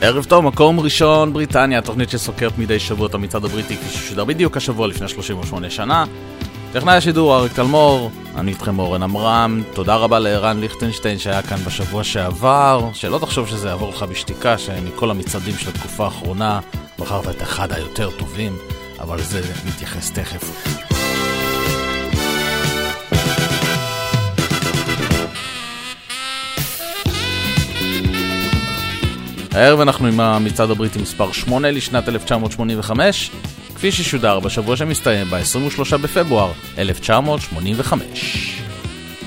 ערב טוב, מקום ראשון, בריטניה, תוכנית שסוקרת מדי שבוע את המצעד הבריטי כפי ששודר בדיוק השבוע לפני 38 שנה. טכנאי השידור אריק תלמור, אני איתכם אורן עמרם, תודה רבה לערן ליכטנשטיין שהיה כאן בשבוע שעבר, שלא תחשוב שזה יעבור לך בשתיקה, שמכל המצעדים של התקופה האחרונה בחרת את אחד היותר טובים, אבל לזה נתייחס תכף. הערב אנחנו עם המצעד הבריטי מספר 8 לשנת 1985, כפי ששודר בשבוע שמסתיים ב-23 בפברואר 1985.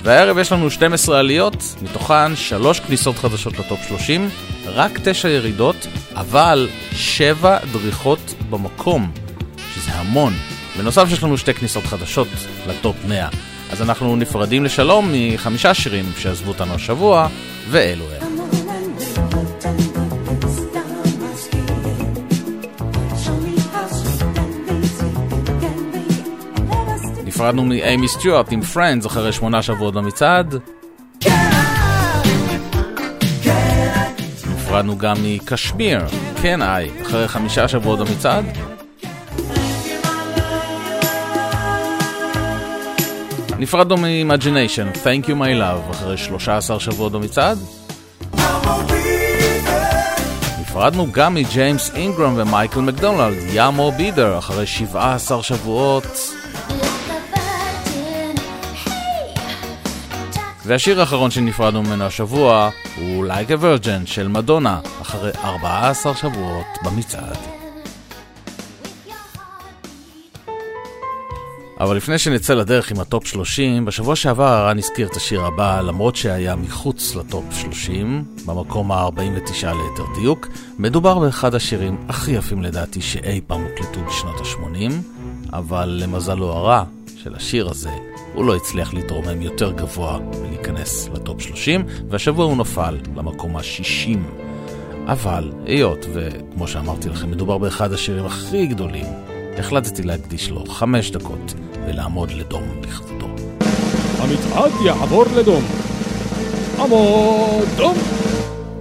והערב יש לנו 12 עליות, מתוכן 3 כניסות חדשות לטופ 30, רק 9 ירידות, אבל 7 דריכות במקום, שזה המון. בנוסף יש לנו שתי כניסות חדשות לטופ 100. אז אנחנו נפרדים לשלום מחמישה שירים שעזבו אותנו השבוע, ואלו הם. נפרדנו מאימי סטיוארט עם פרנדס אחרי שמונה שבועות במצעד. נפרדנו גם מקשמיר, כן איי, אחרי חמישה שבועות במצעד. נפרדנו מ-Imagination, Thank You My Love, אחרי 13 שבועות במצעד. נפרדנו גם מג'יימס אינגרם ומייקל מקדונלד, יאמו בידר, אחרי 17 שבועות. והשיר האחרון שנפרדנו ממנו השבוע הוא Like a Virgin של מדונה, אחרי 14 שבועות במצעד. אבל לפני שנצא לדרך עם הטופ 30, בשבוע שעבר הרן הזכיר את השיר הבא, למרות שהיה מחוץ לטופ 30, במקום ה-49 ליתר דיוק, מדובר באחד השירים הכי יפים לדעתי שאי פעם הוקלטו בשנות ה-80, אבל למזלו הרע של השיר הזה, הוא לא הצליח להתרומם יותר גבוה ולהיכנס לטופ 30, והשבוע הוא נפל למקום ה-60. אבל היות, וכמו שאמרתי לכם, מדובר באחד השירים הכי גדולים, החלטתי להקדיש לו חמש דקות ולעמוד לדום לכבודו. המצעד יעבור לדום. עמוד דום!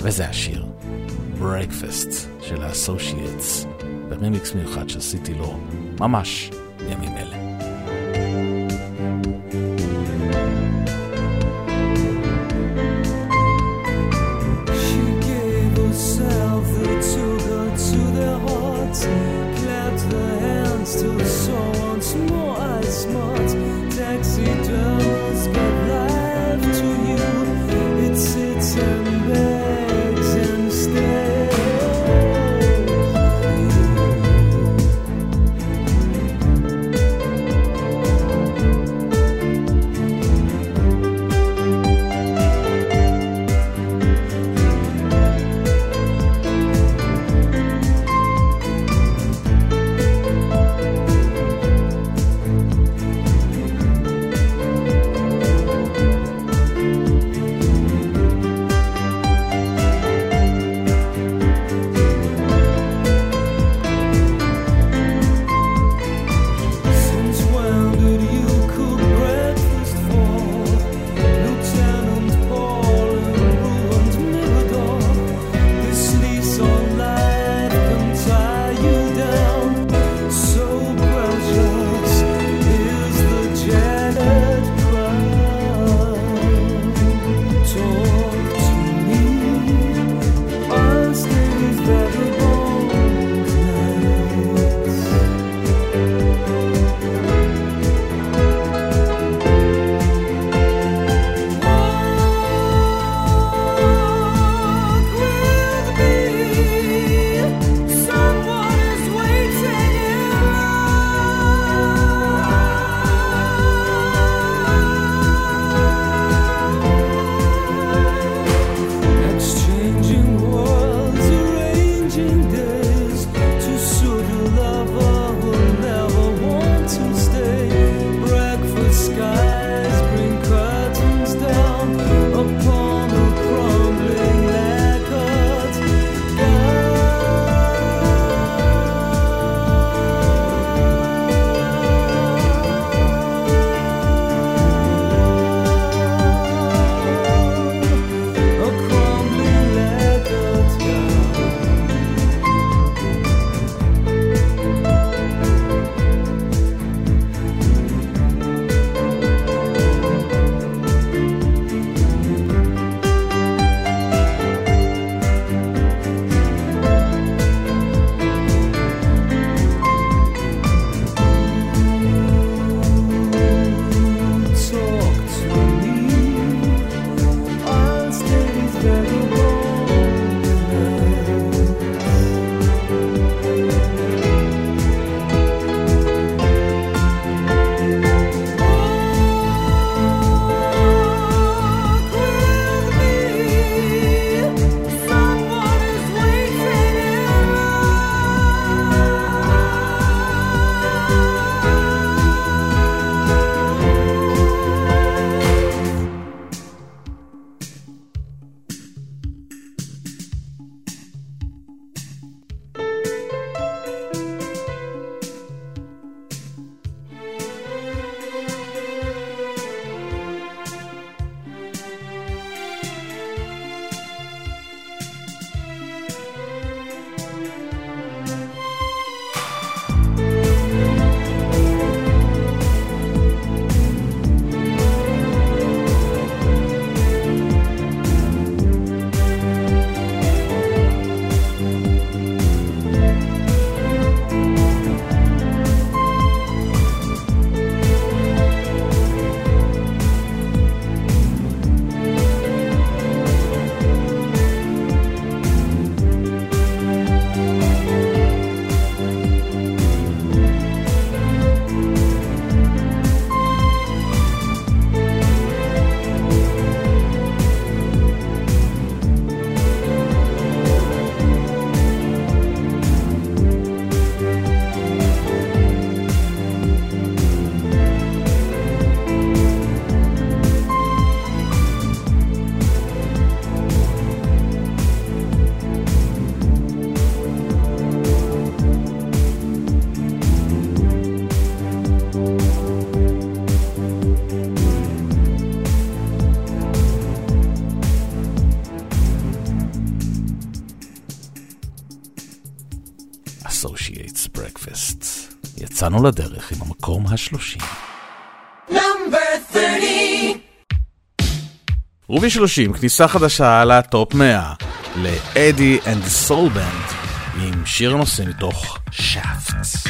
וזה השיר, Breakfast של ה-Associates, ברימיקס מיוחד שעשיתי לו ממש בימים אלה. Associates Breakfast. יצאנו לדרך עם המקום השלושים. נאמבר 30 רובי 30, כניסה חדשה לטופ 100 לאדי אנד סול בנד עם שיר נושא מתוך שפטס.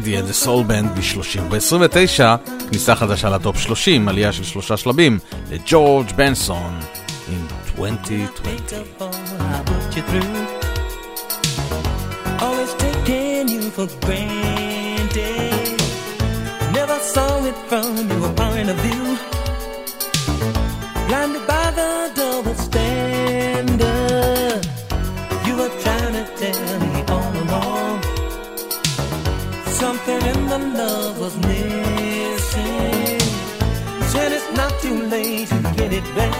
Eddy and the Soul Band ב-30. ב-29, כניסה חדשה לטופ 30, עלייה של שלושה שלבים, לג'ורג' בנסון, עם 2020. From your point of view. Blinded by the double stand. it back,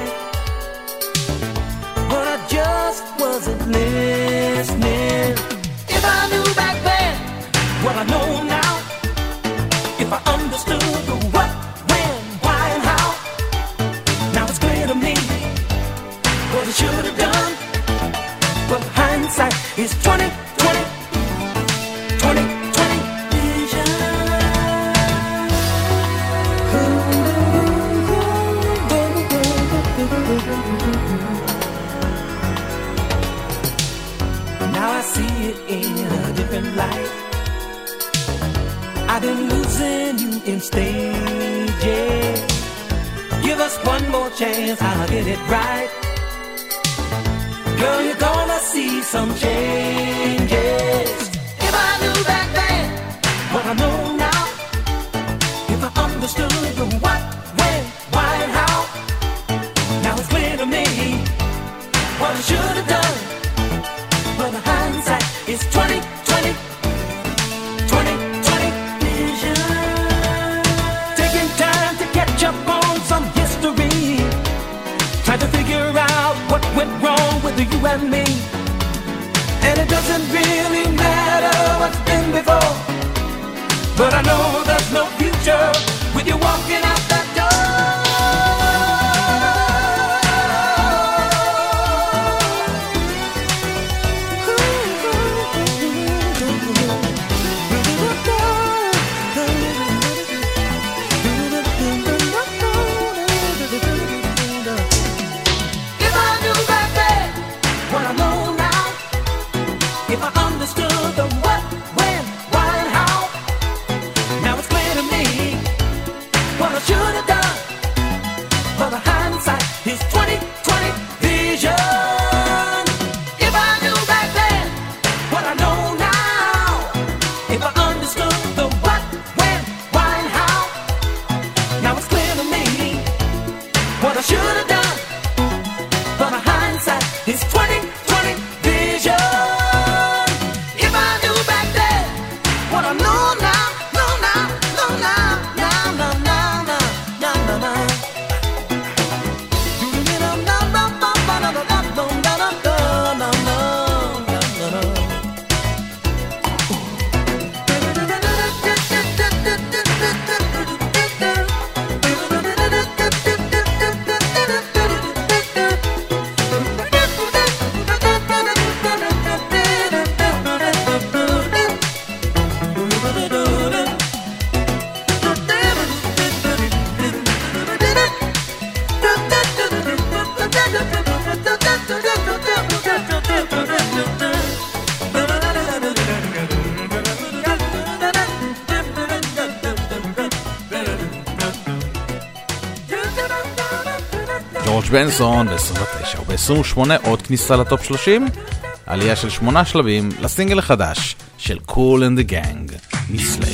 but I just wasn't near. בנסון, ב-29 וב-28 עוד כניסה לטופ 30, עלייה של 8 שלבים לסינגל החדש של Kool and the Gang, Misled.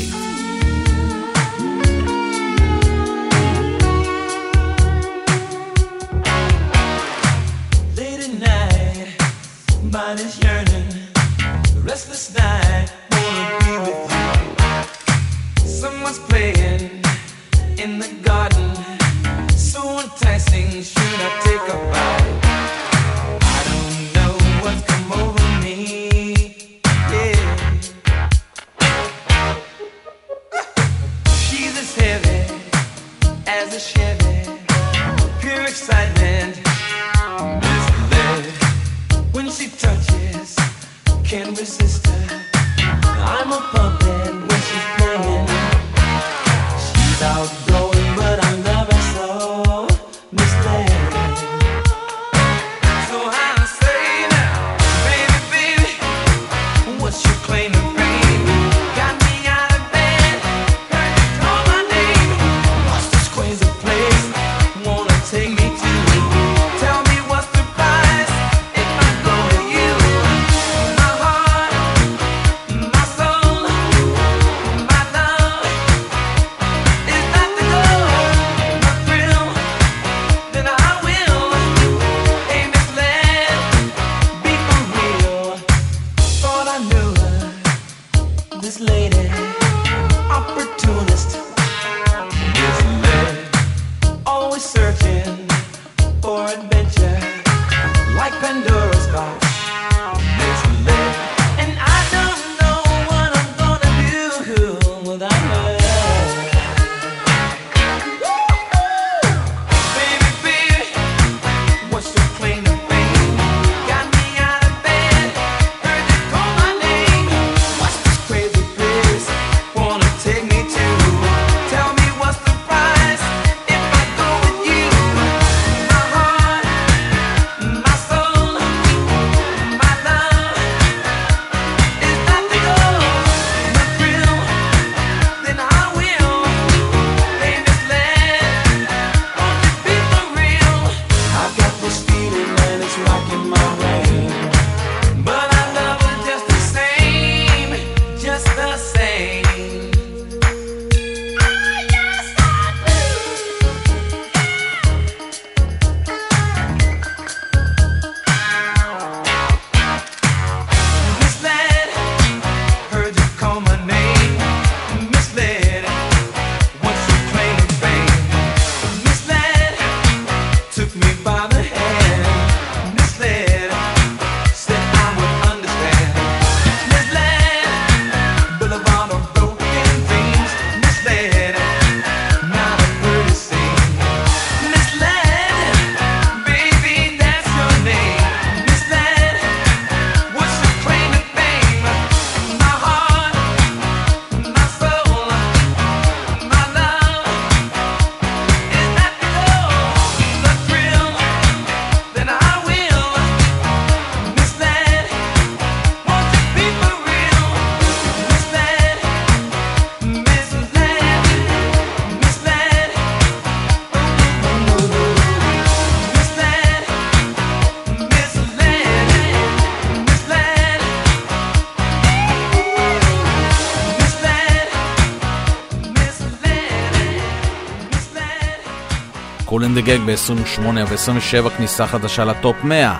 Kool and the Gang ב-28 ו-27 כניסה חדשה לטופ 100,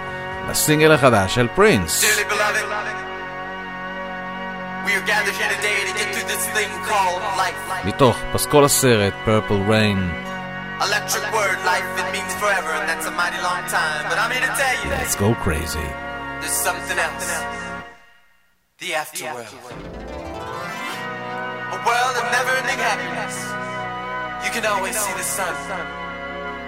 לסינגל החדש של פרינס. מתוך פסקול הסרט Purple Rain. Let's go crazy. There's something else. The afterworld. A world of never ending happiness. You can always see the sun.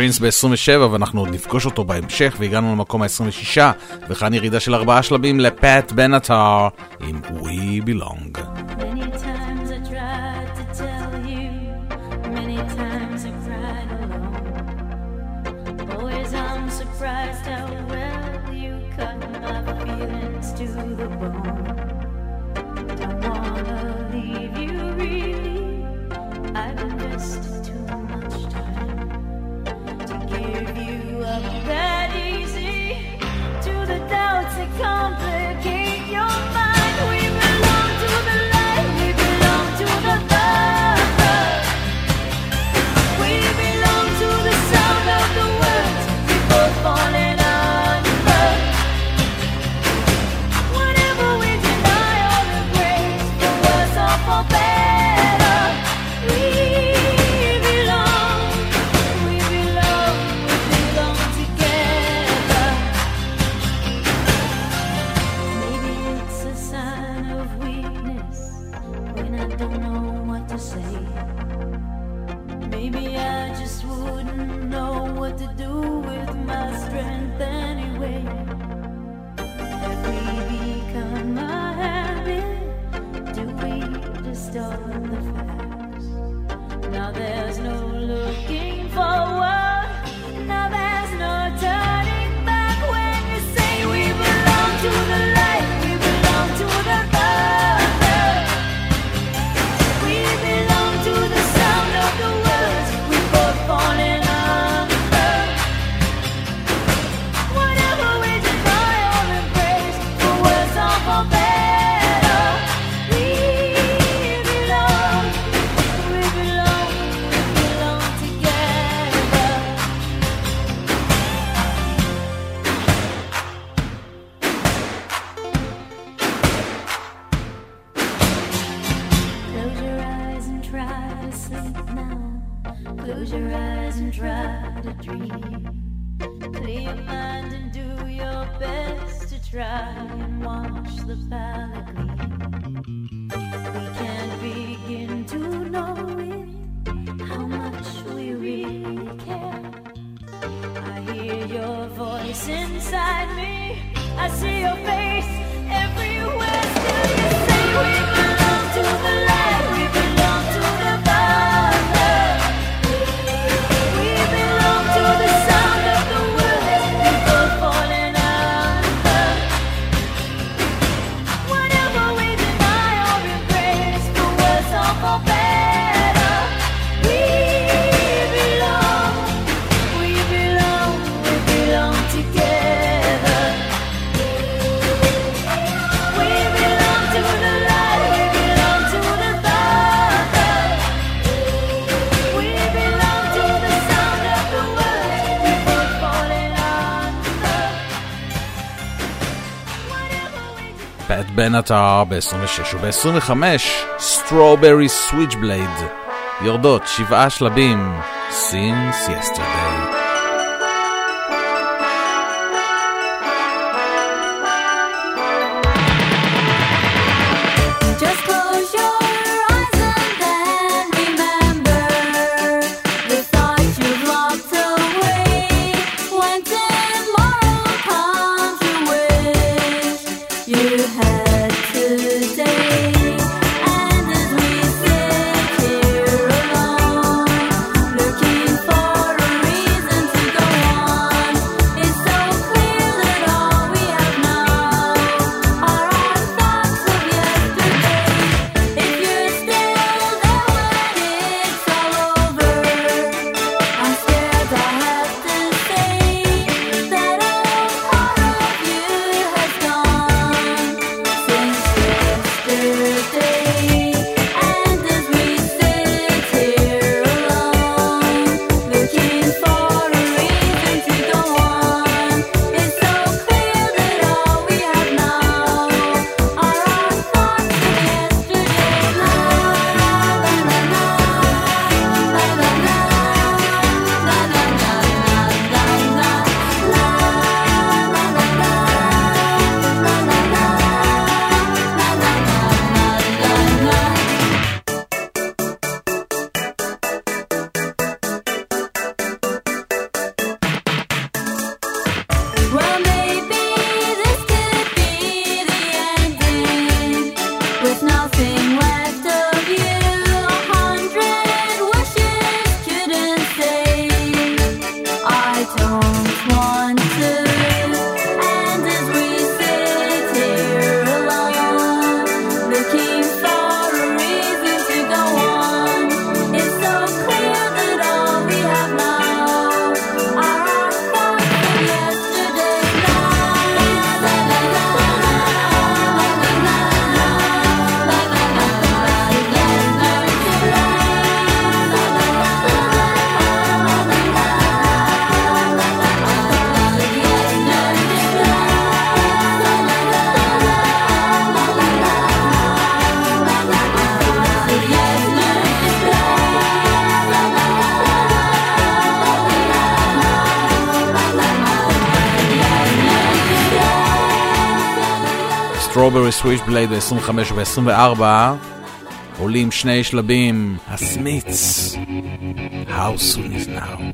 פרינס ב-27 ואנחנו עוד נפגוש אותו בהמשך והגענו למקום ה-26 וכאן ירידה של ארבעה שלבים לפאט בנאטר עם We Belong. בן עטר ב-26 וב-25, Strawberry Switchblade, יורדות שבעה שלבים, סינס יסטרדי. בסוויש בלייד ב-25 וב-24. עולים שני שלבים, הסמיץ, How soon is now.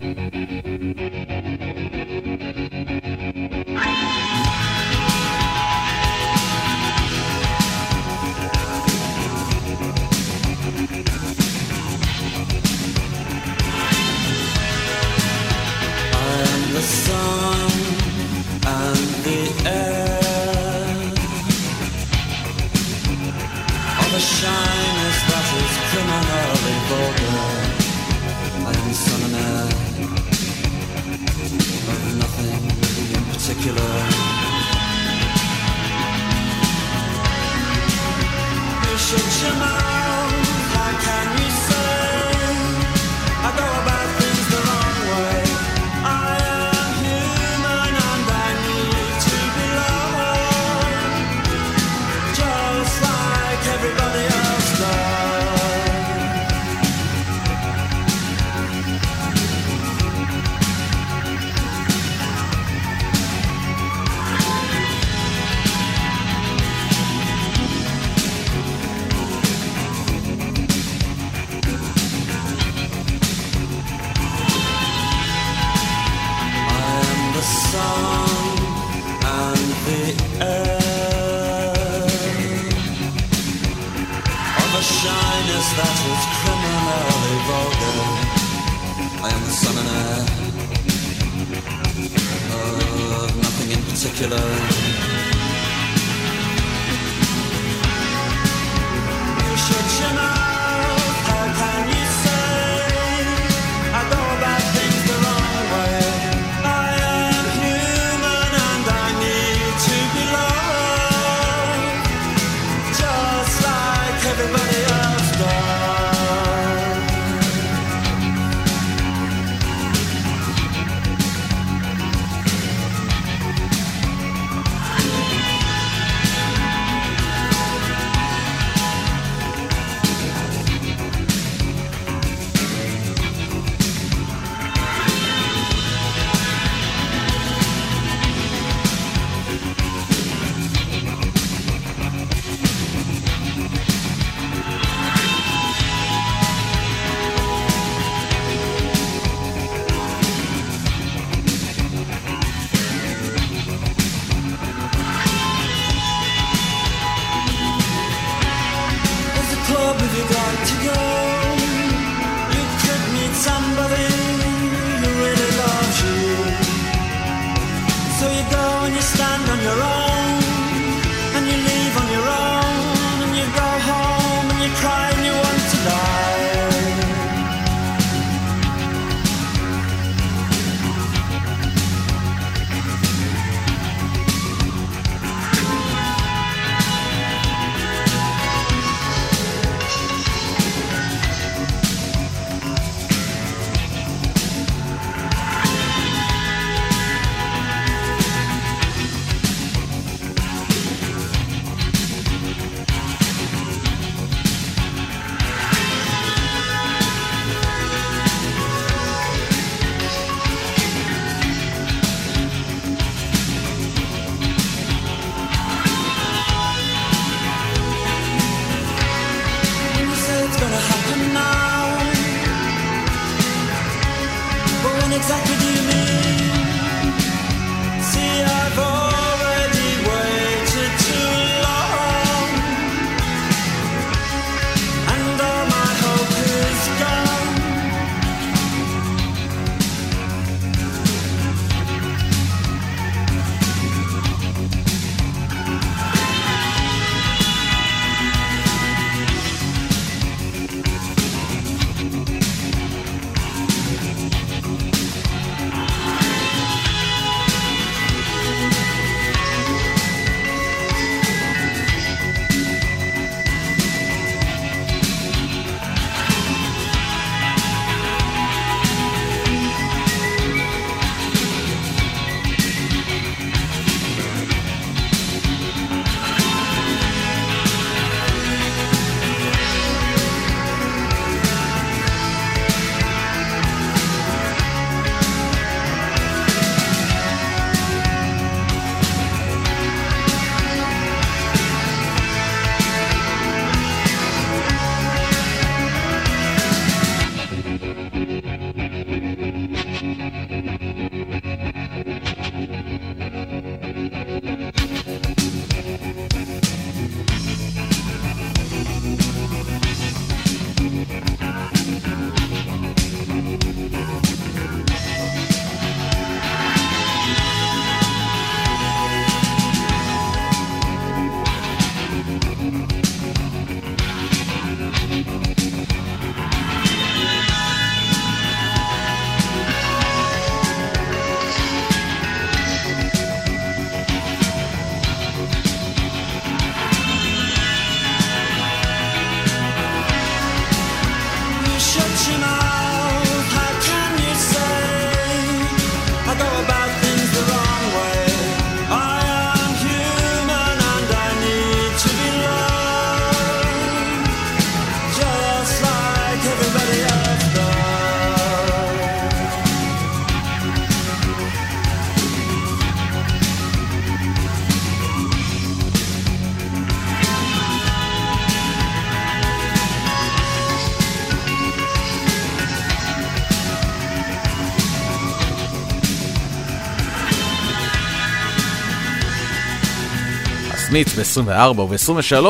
התוכנית ב-24 וב-23,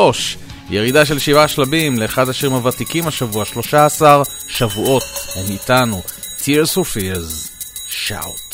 ירידה של שבעה שלבים לאחד השירים הוותיקים השבוע, 13 שבועות, הם איתנו, Tears for Fears, Shout.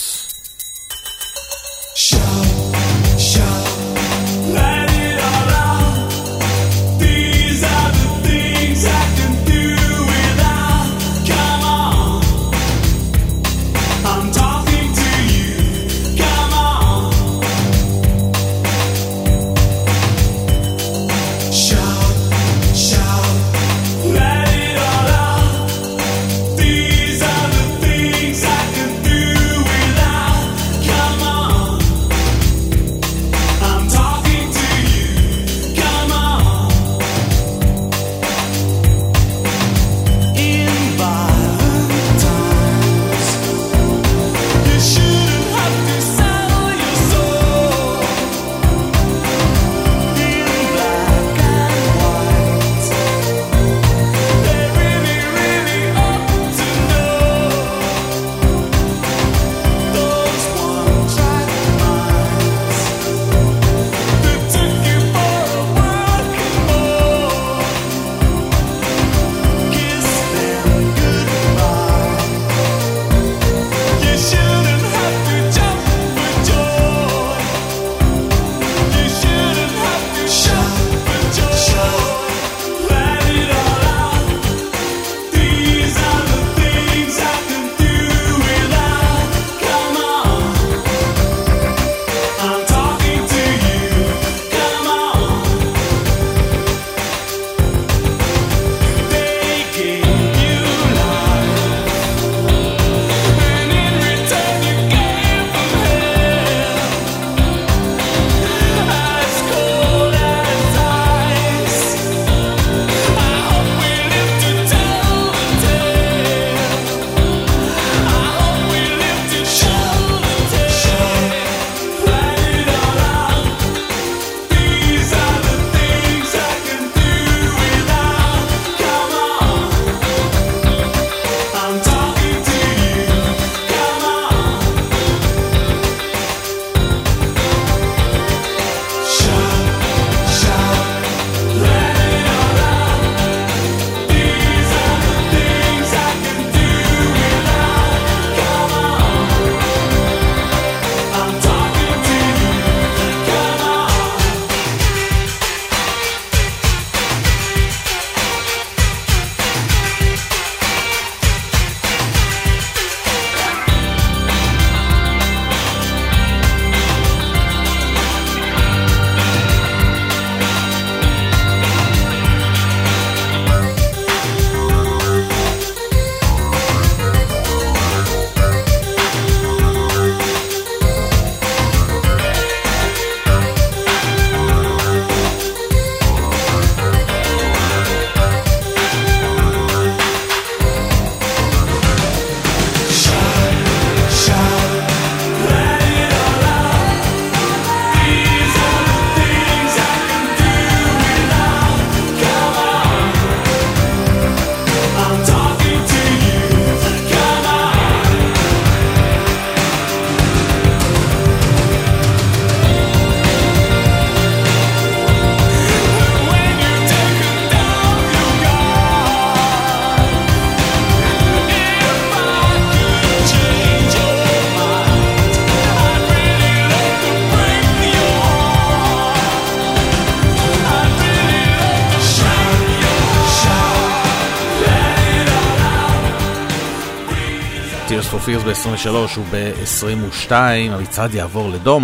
ב-23 וב-22 המצעד יעבור לדום.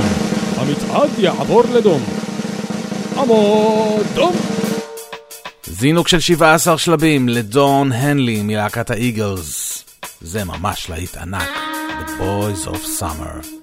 המצעד יעבור לדום. עמוד דום. זינוק של 17 שלבים לדון הנלי מלהקת האיגלס. זה ממש להיט ענק, The Boys of Summer.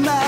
My.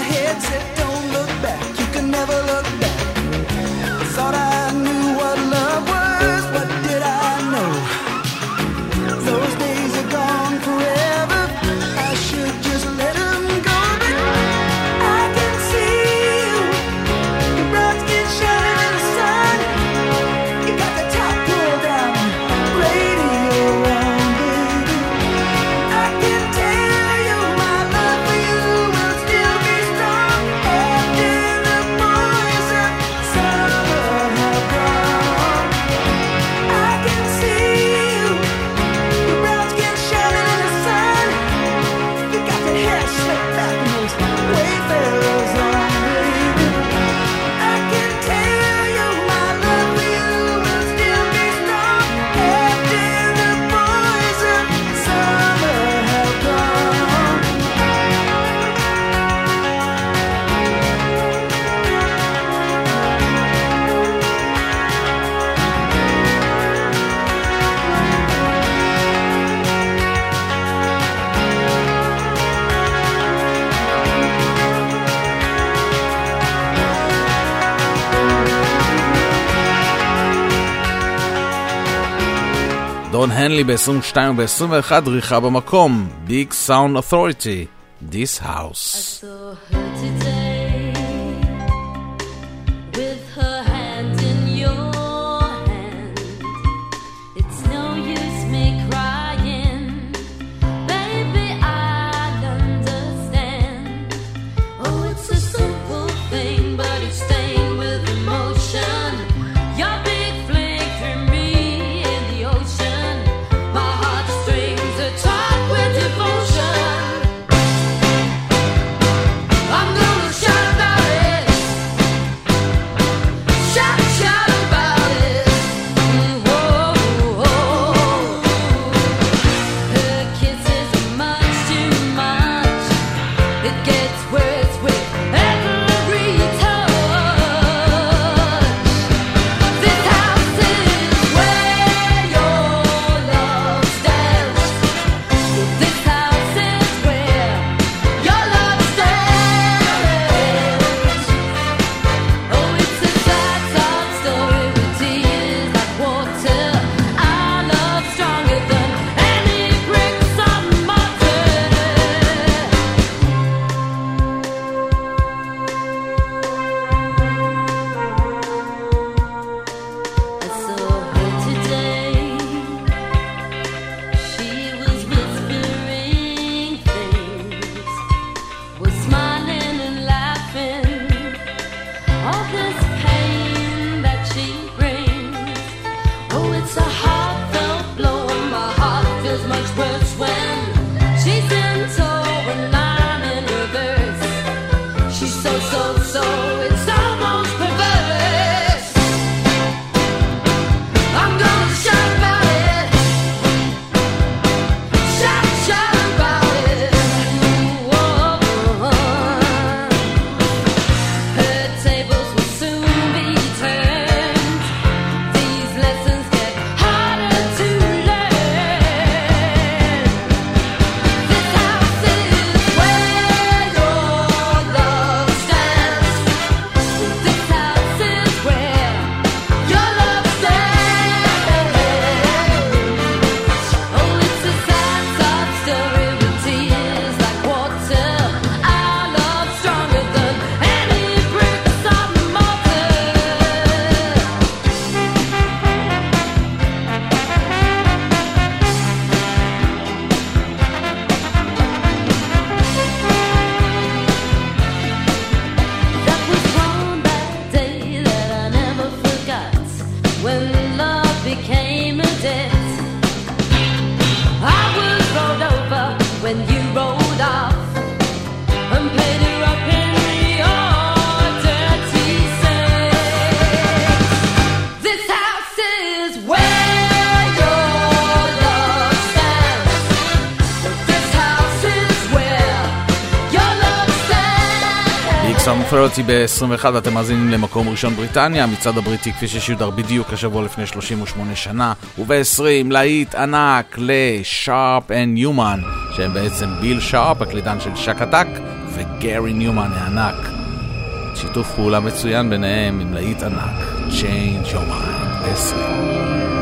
הנלי ב-22 וב-21 דריכה במקום, Big Sound Authority, This House. ב-21 ואתם מאזינים למקום ראשון בריטניה, המצעד הבריטי כפי ששודר בדיוק השבוע לפני 38 שנה, וב-20 להיט ענק ל-Sharp and Newman, שהם בעצם ביל שרפ, הקלידן של שק עתק, וגרי ניומן הענק. שיתוף פעולה מצוין ביניהם עם להיט ענק, Change Your Mind 20.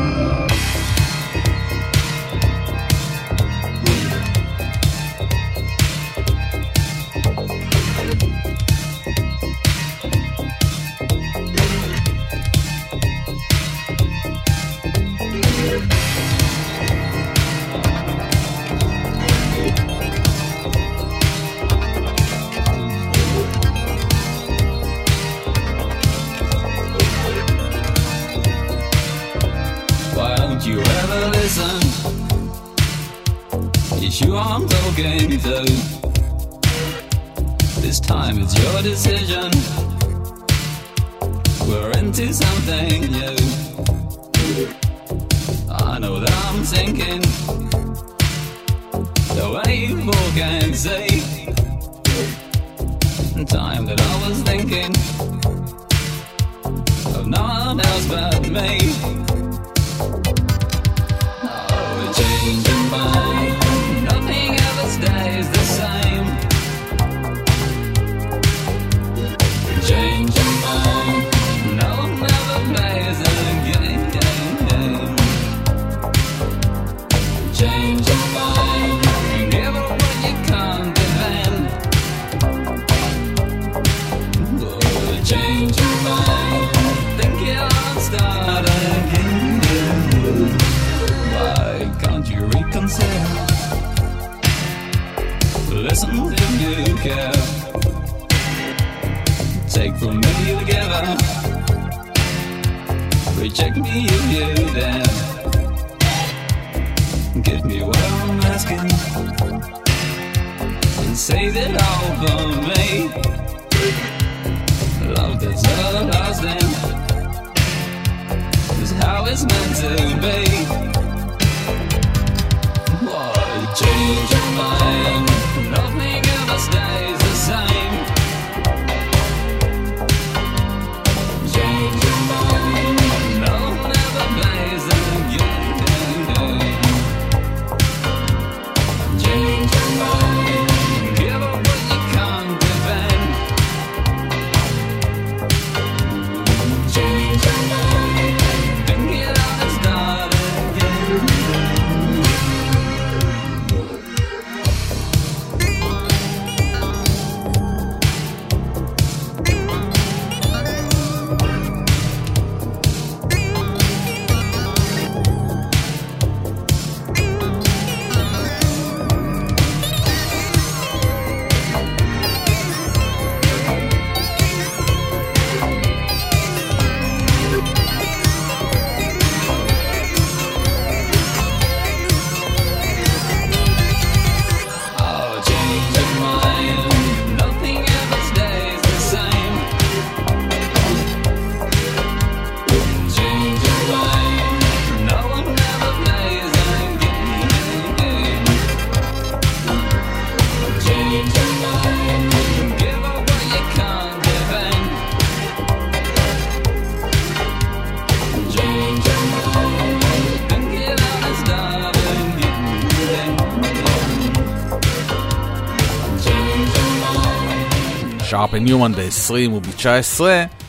ניומן ב-20 וב-19,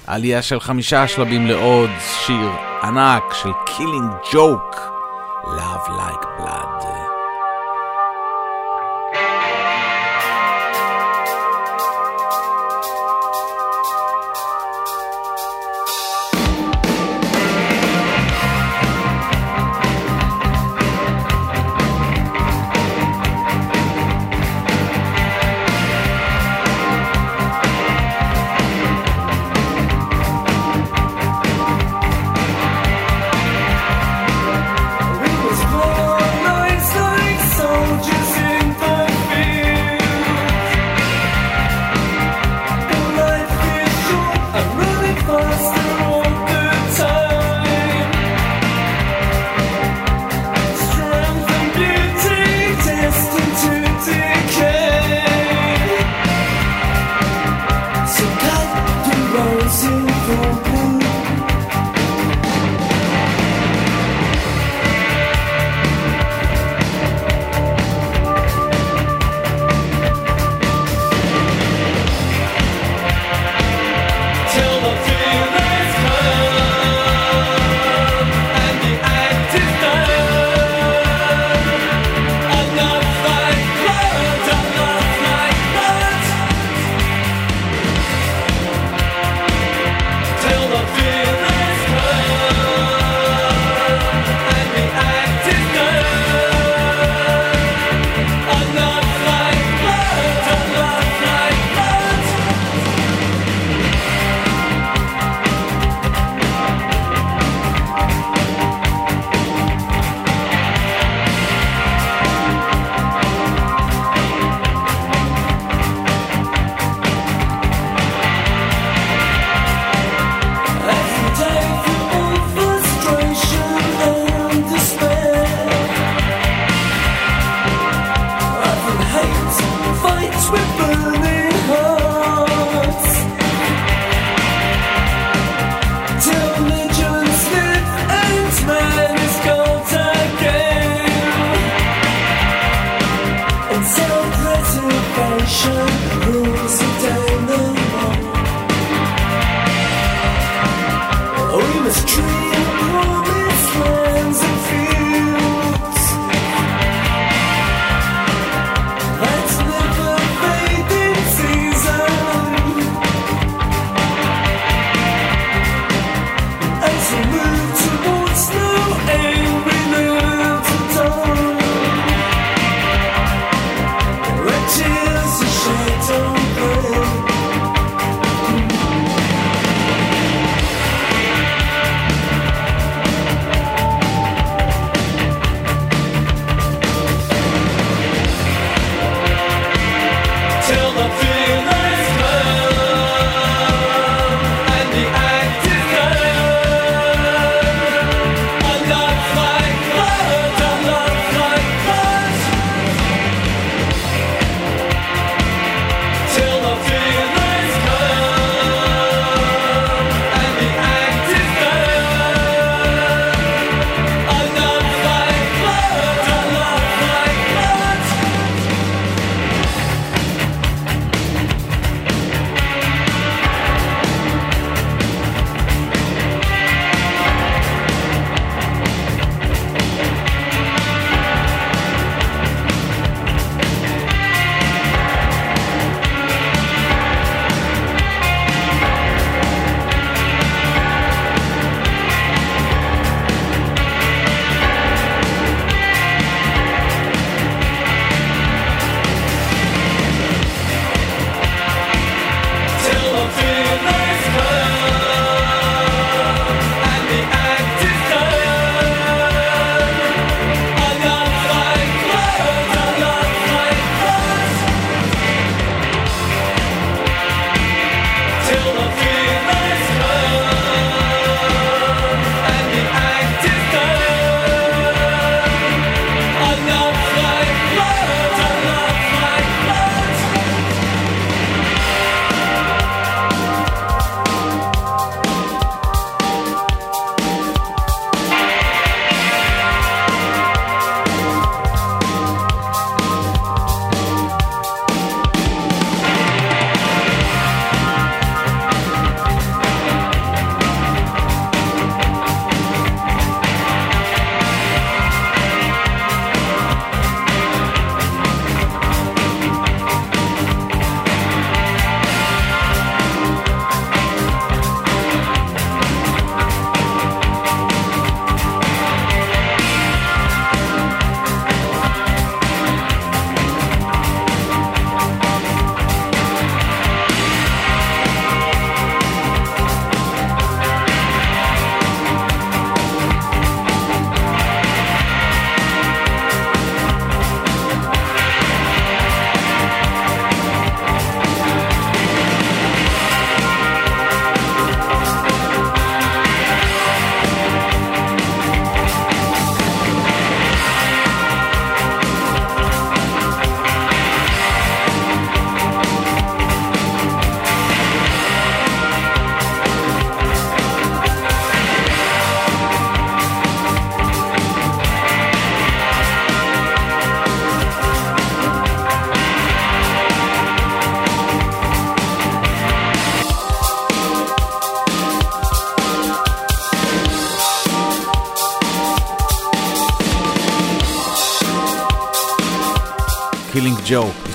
עלייה של חמישה שלבים לעוד שיר ענק של Killing Joke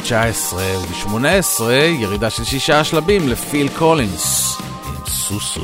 19 וב-18 ירידה של שישה שלבים לפיל קולינס. עם סוסו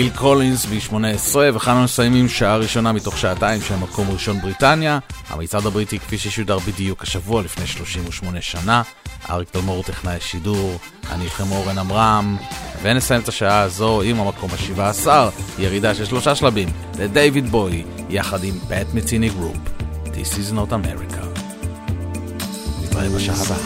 פיל קולינס ב-18, וכאן אנחנו מסיימים שעה ראשונה מתוך שעתיים של מקום ראשון בריטניה. המצעד הבריטי כפי ששודר בדיוק השבוע לפני 38 שנה. אריק תלמור טכנאי השידור, אני איתכם אורן עמרם, ונסיים את השעה הזו עם המקום ה-17, ירידה של שלושה שלבים, לדייוויד בוי, יחד עם Pat Metheny Group. This is not America. נתראה בשעה הבאה.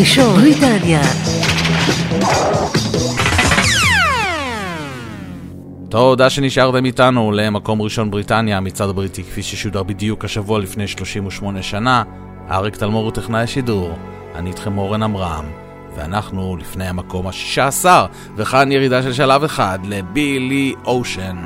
הראשון, בריטניה. תודה שנשארתם איתנו למקום ראשון בריטניה, המצעד הבריטי כפי ששודר בדיוק השבוע לפני 38 שנה. אריק תלמור הוא טכנאי השידור, אני איתכם אורן עמרם, ואנחנו לפני המקום ה-16, וכאן ירידה של שלב אחד לבילי אושן.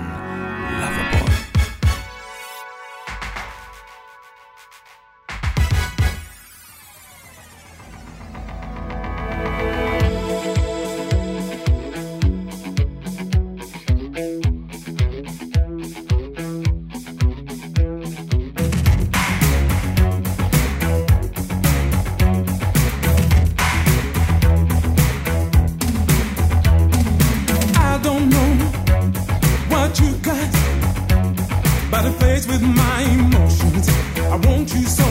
with my emotions. I want you so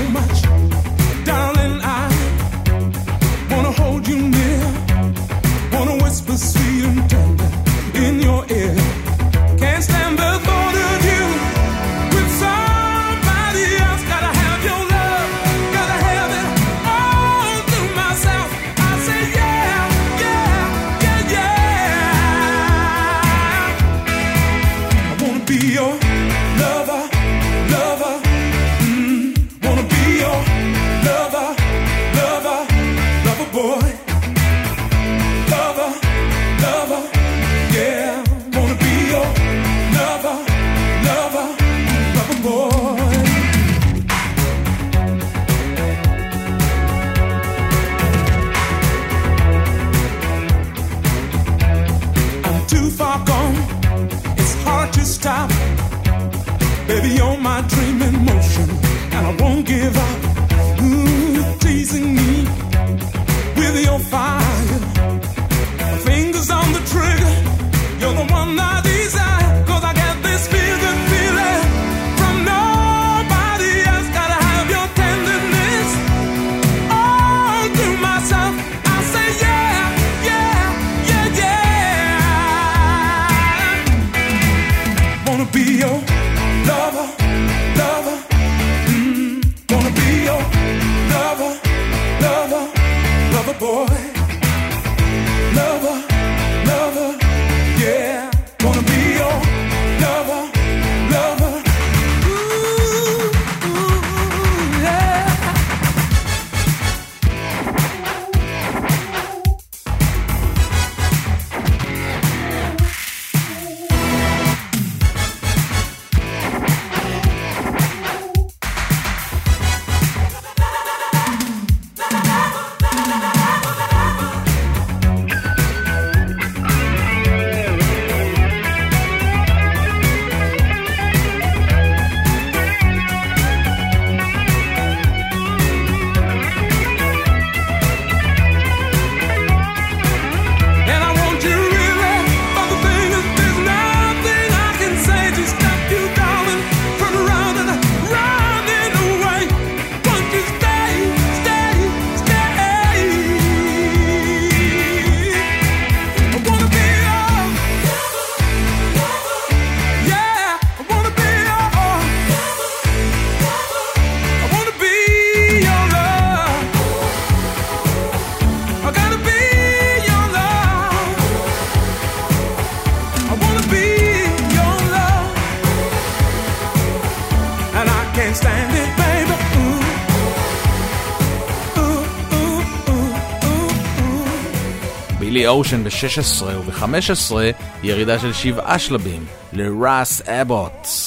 ל-Billy Ocean ב-16 וב-15 ירידה של 7 שלבים, ל-Russ Abbott.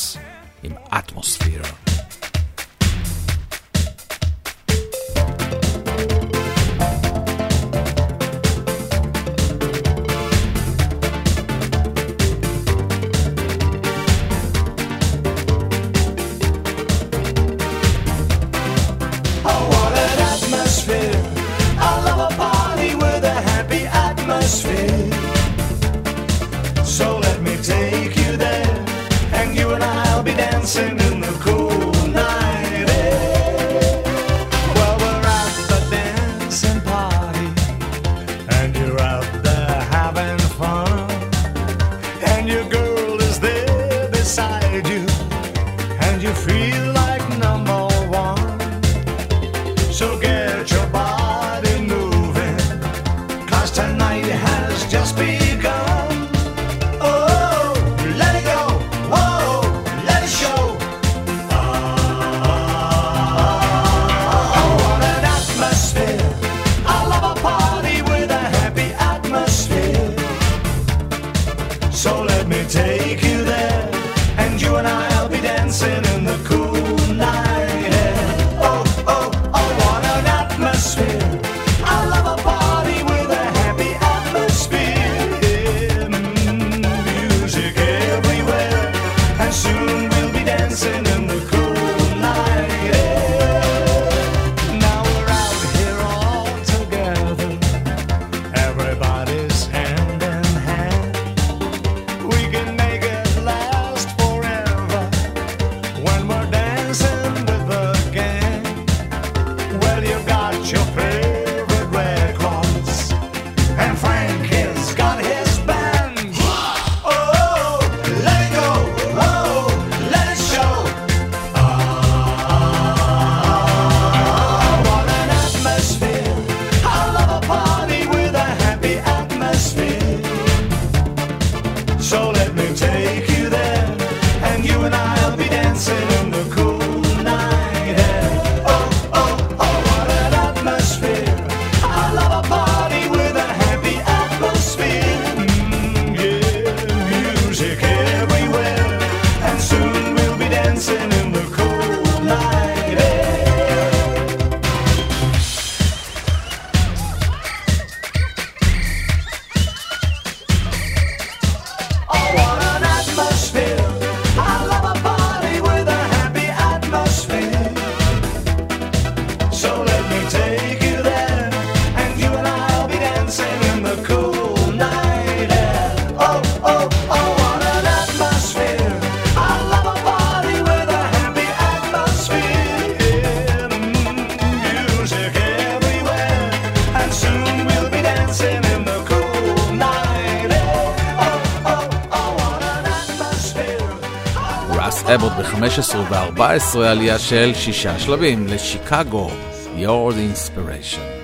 עלייה של שישה שלבים לשיקגו, Your Inspiration.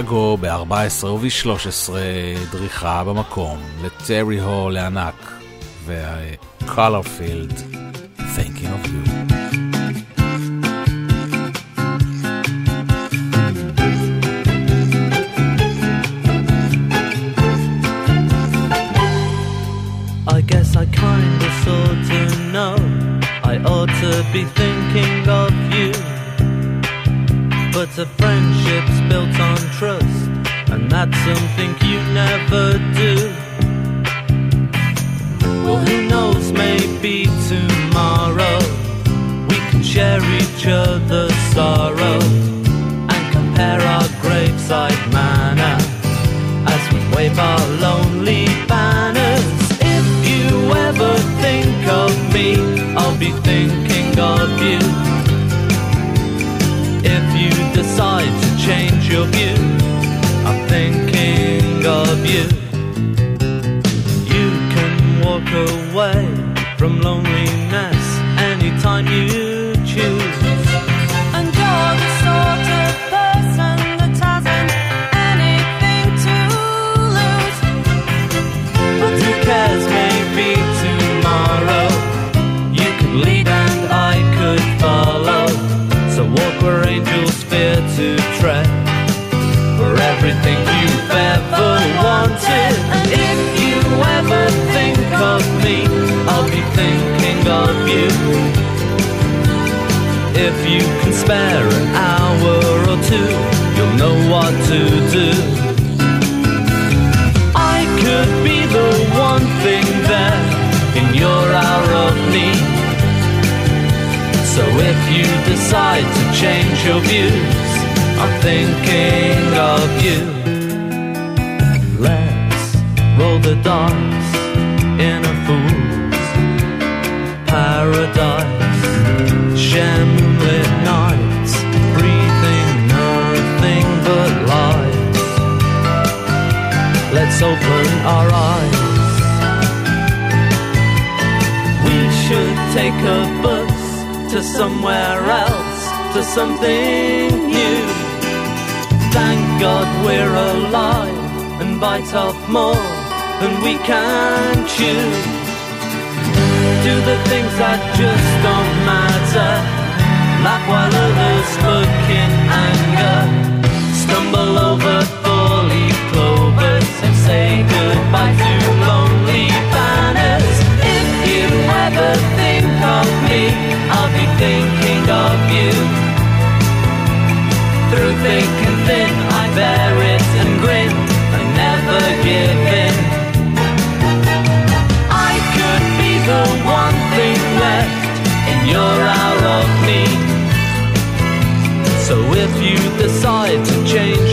שיקגו ב-14 וב-13 דריכה במקום לטרי הול לענק וקולרפילד take a bus to somewhere else, to something new. Thank God we're alive and bite off more than we can chew. Do the things that just don't matter, laugh while others look in anger. thinking of you. Through thick and thin, I bear it and grin I never give in. I could be the one thing left in your hour of need. So if you decide to change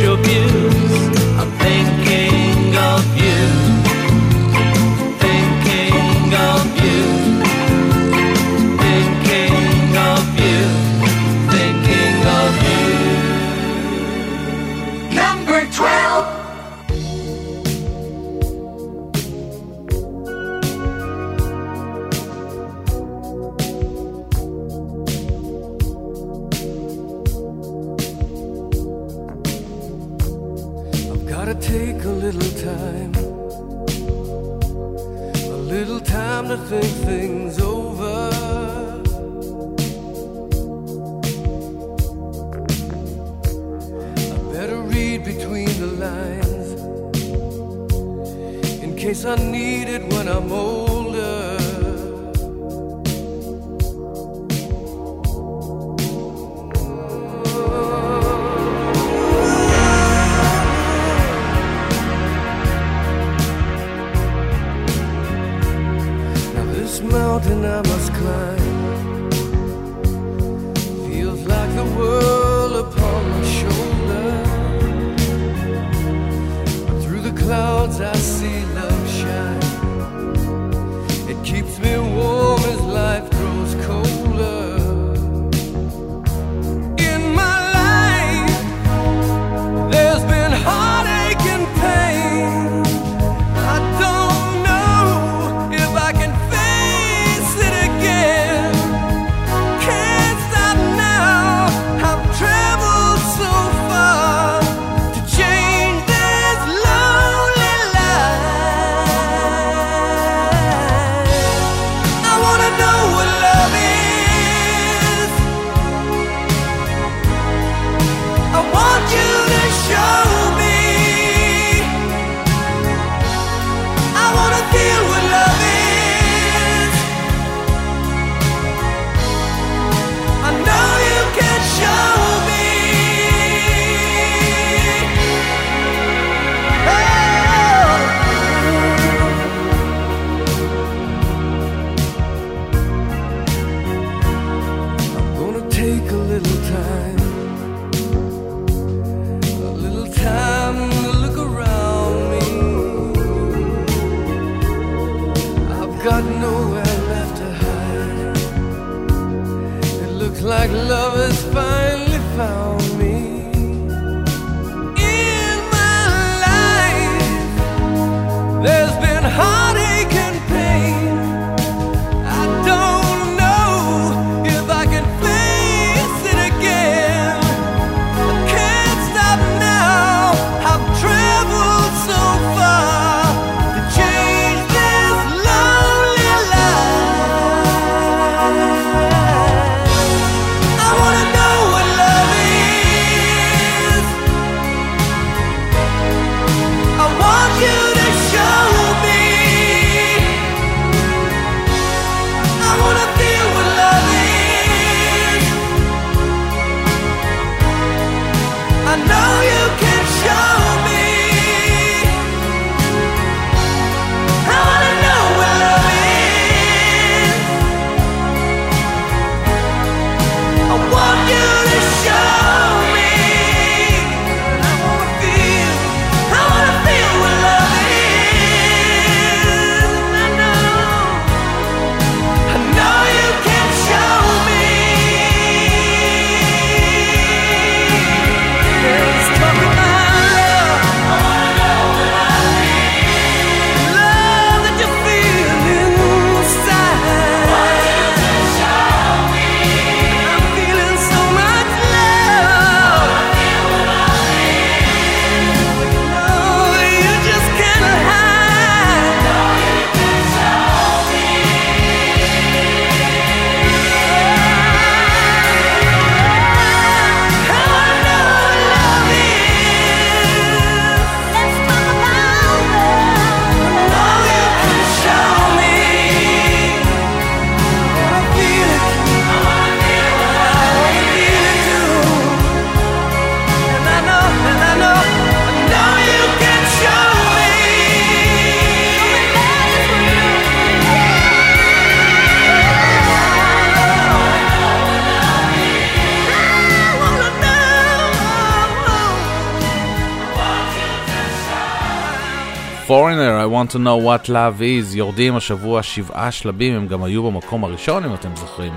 Want to know what love is, יורדים השבוע שבעה שלבים, הם גם היו במקום הראשון, אם אתם זוכרים,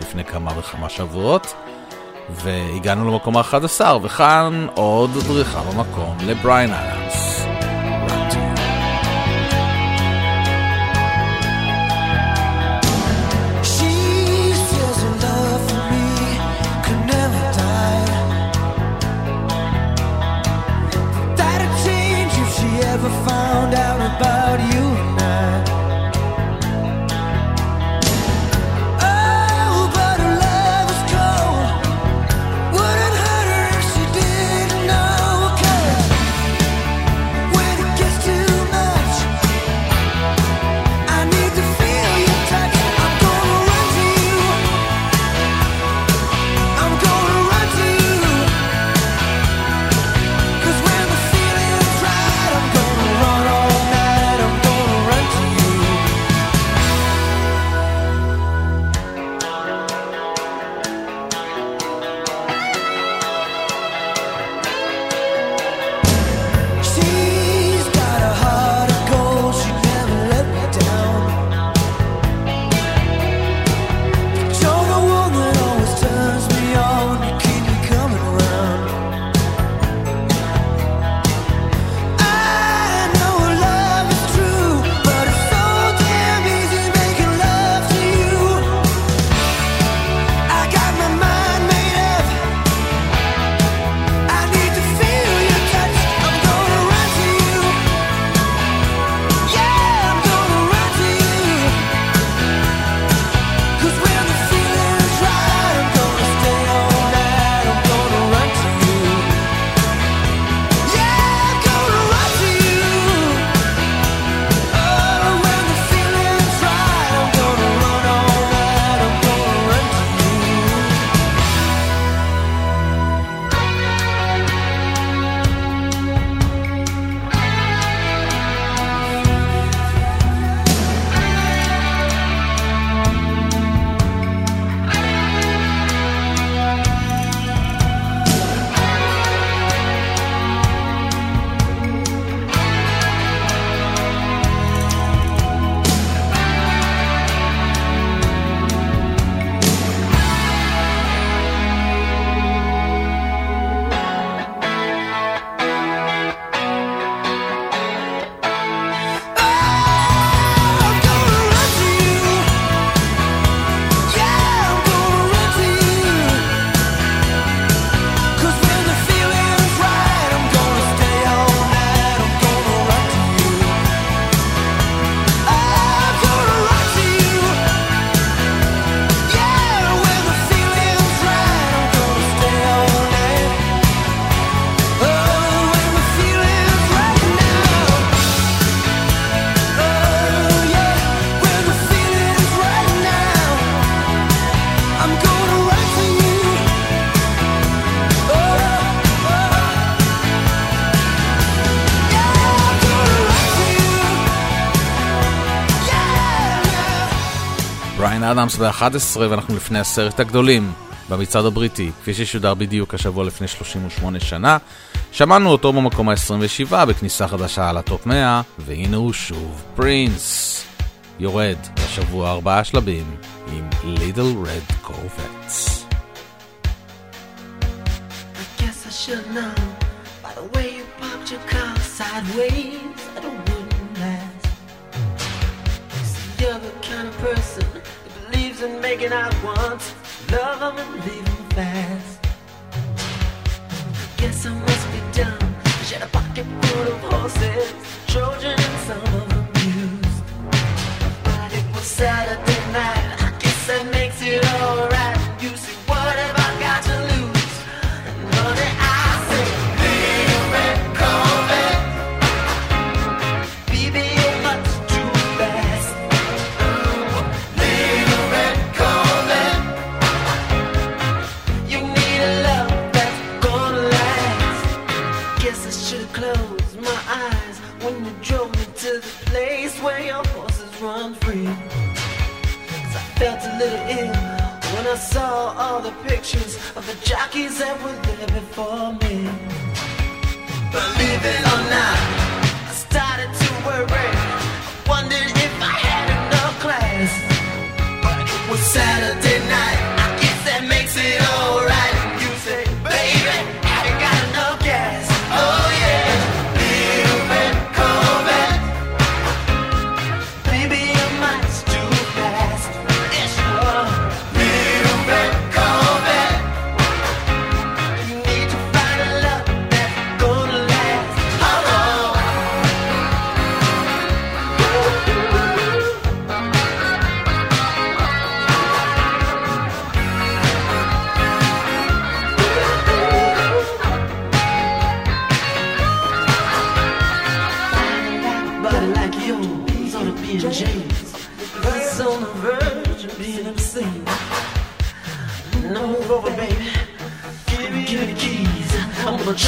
לפני כמה וכמה שבועות. והגענו למקום ה-11, וכאן עוד דריכה במקום לבריינל. אדמס ב-11 ואנחנו לפני עשרת הגדולים במצעד הבריטי, כפי ששודר בדיוק השבוע לפני 38 שנה. שמענו אותו במקום ה-27 בכניסה חדשה על הטופ 100, והנה הוא שוב, פרינס. יורד השבוע ארבעה שלבים עם Little Red Corvette. the way kind of person leaves and making out once. Love them and leave them fast. Guess I must be dumb. Shed a pocket full of horses, Trojan and some of them used. But it was Saturday night. I guess that makes it alright. saw all the pictures of the jockeys that were there before me. Believe it or not, I started to worry. I wondered if I had enough class, but it was Saturday.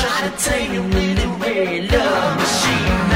try to tame you really red love machine.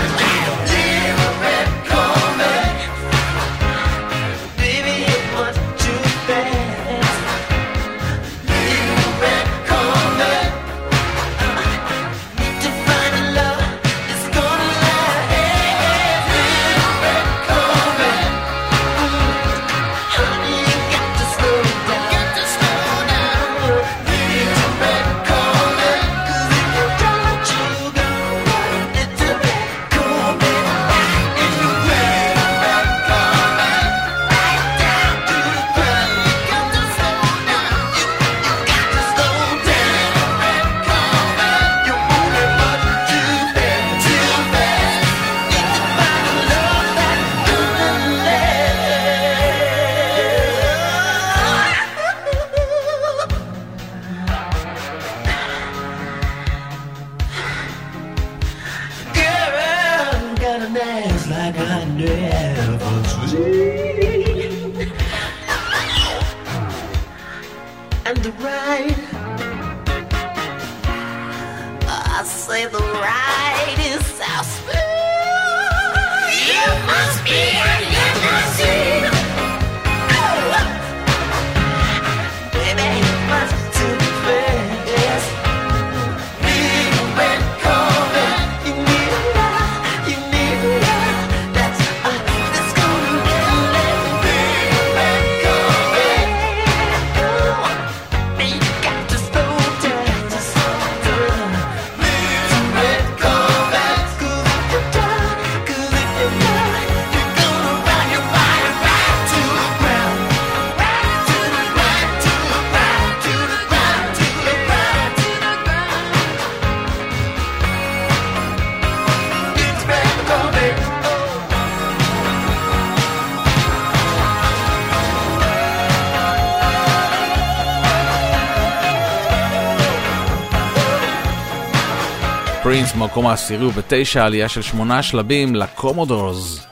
במקום העשירי ובתשע עלייה של שמונה שלבים ל Commodores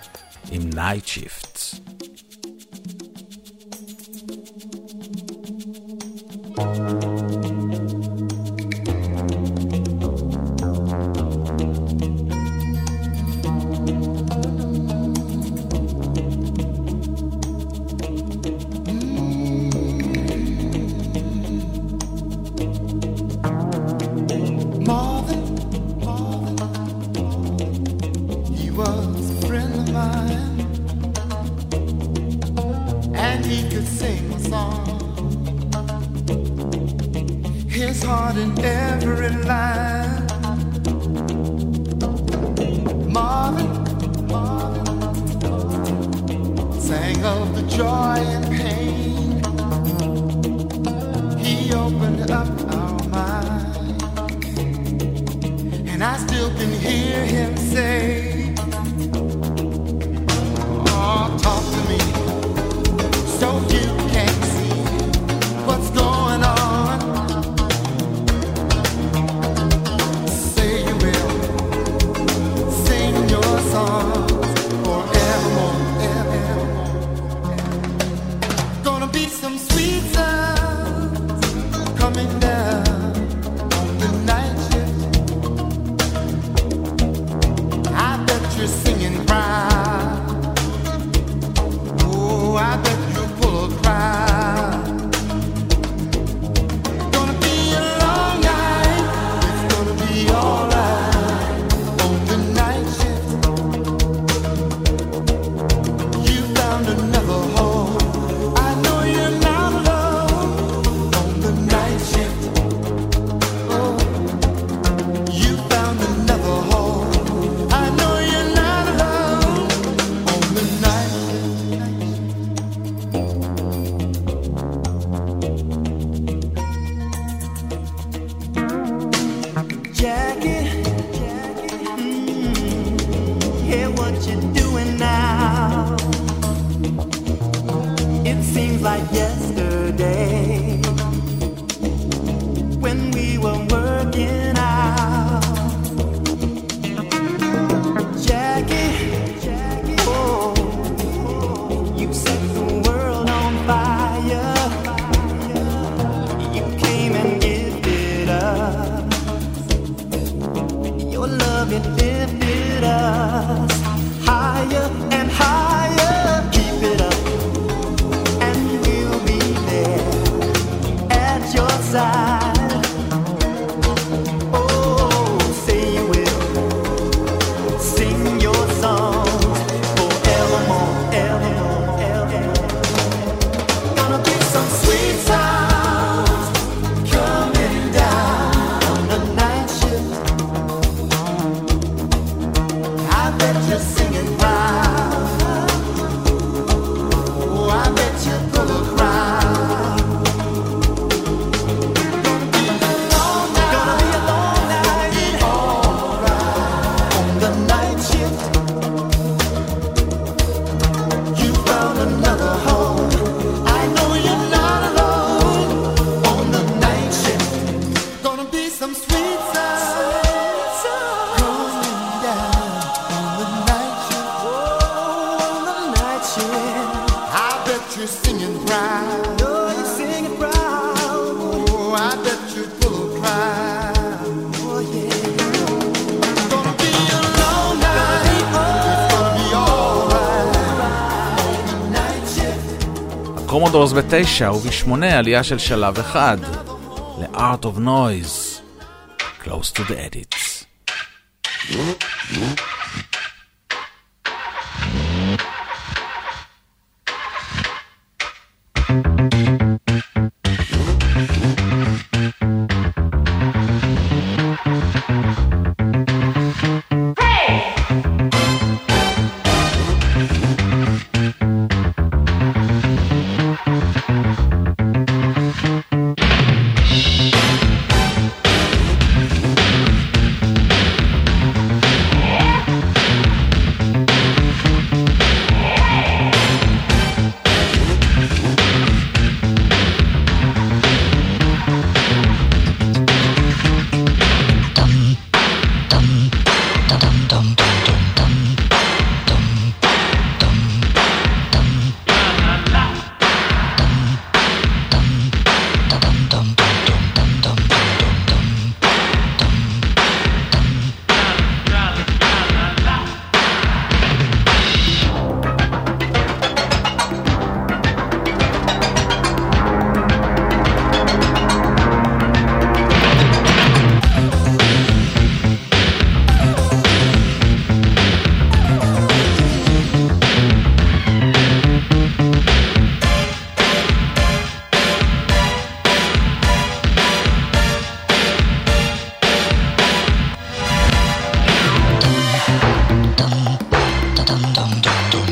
עם Nightshift. בלוז בתשע ובשמונה עלייה של שלב אחד ל-Art of Noise, Close to the Edit. dum dum dum dum.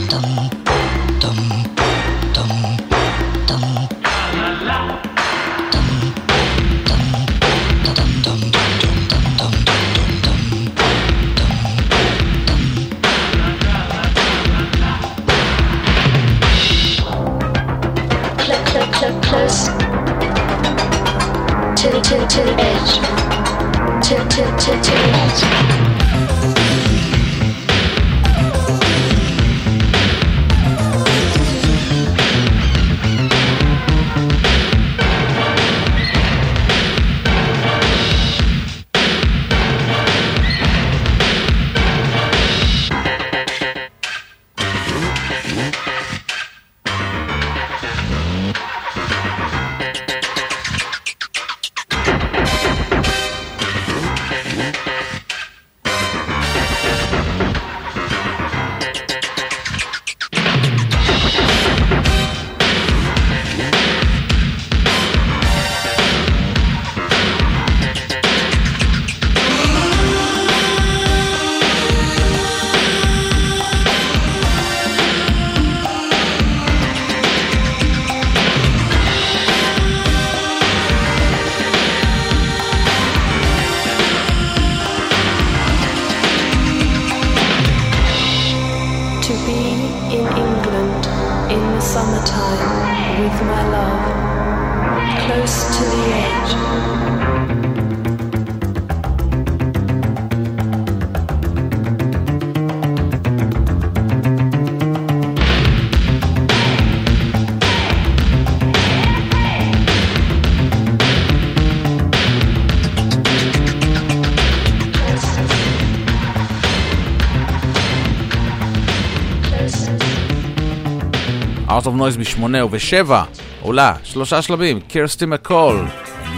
of Noise משמונה ובשבע עולה שלושה שלבים, קירסטי מקול,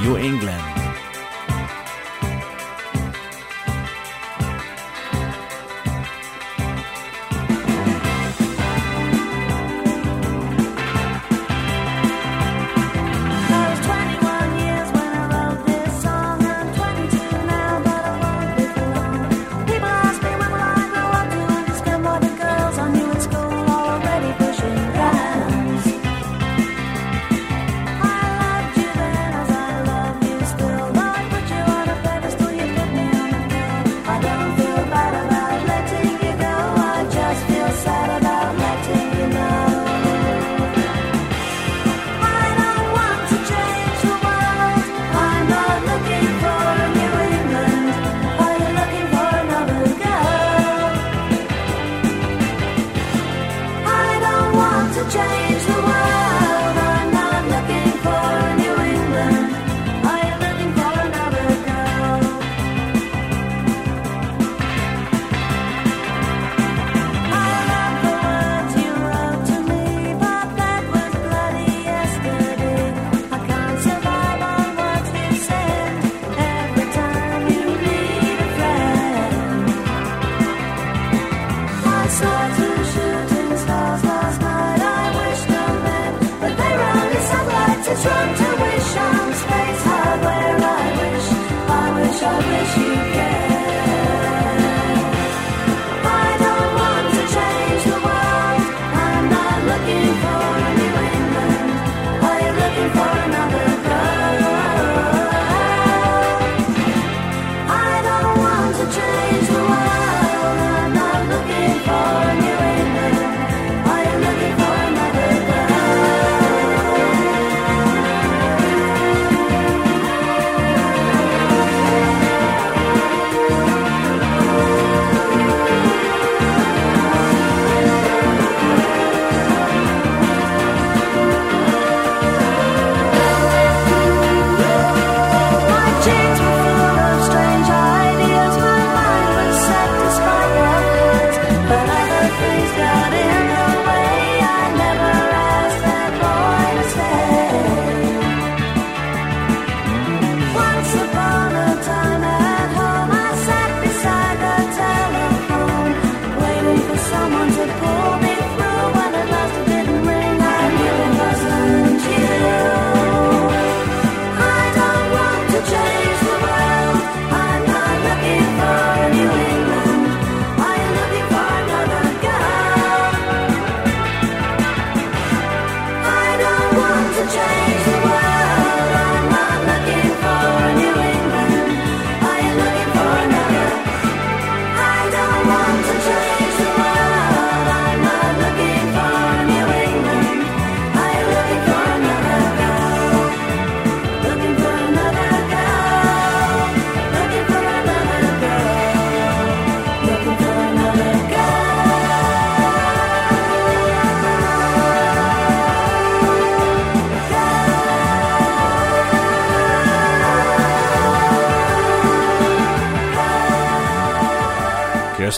New England.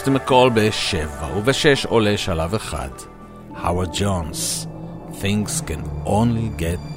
קריסטי מקול בשבע ובשש עולה שלב אחד. Howard Jones, Things Can Only Get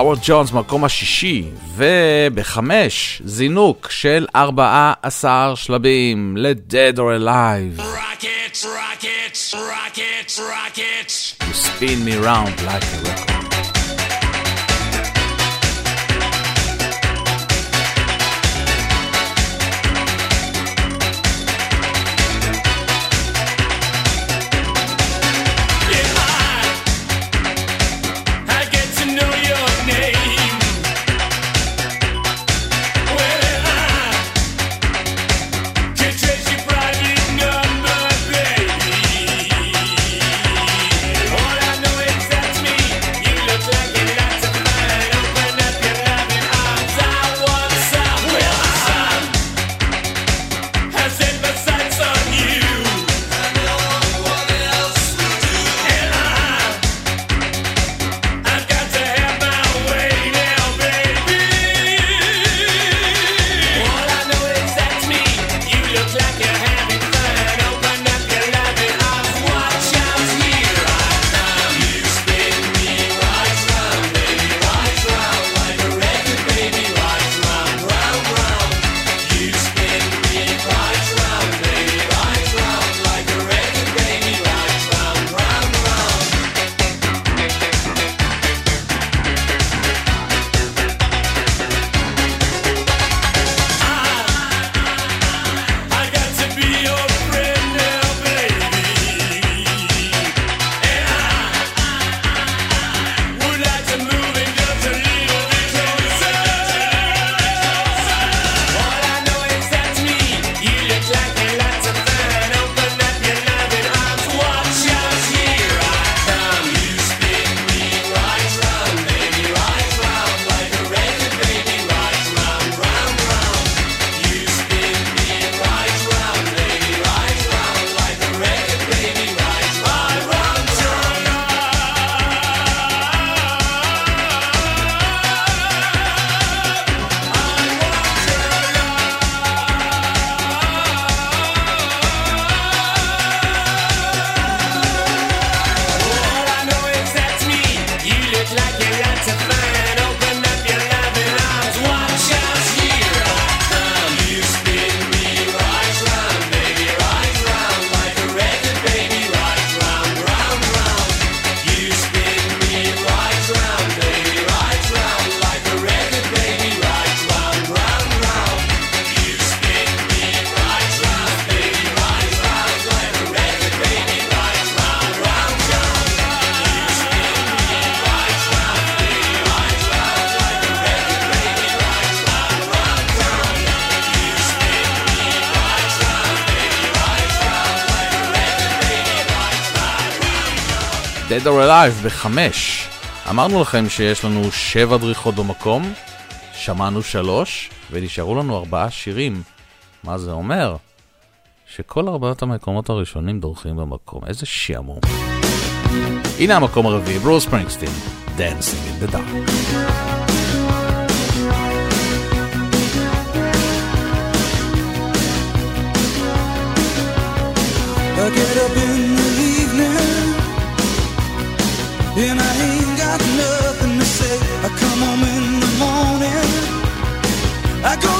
האוורד ג'ונס מקום השישי, ובחמש, זינוק של 14 שלבים ל-Dead or Alive. Rockets, rockets, rockets, rockets. You spin me round like a rocket. Dead or Alive בחמש. אמרנו לכם שיש לנו שבע דריכות במקום, שמענו שלוש, ונשארו לנו ארבעה שירים. מה זה אומר? שכל ארבעת המקומות הראשונים דורכים במקום. איזה שעמום. הנה המקום הרביעי, ברוס פרינגסטין, Dancing in the Dark. Get up in the evening and I ain't got nothing to say. I come home in the morning. I go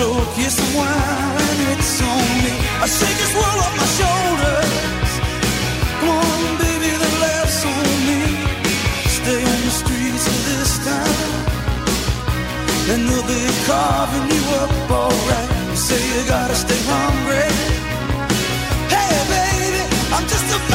joke, a wine, it's on me. I shake this world off my shoulders. Come on, baby, the laughs on me. Stay on the streets of this town, and they'll be carving you up alright. You say you gotta stay hungry. Hey, baby, I'm just a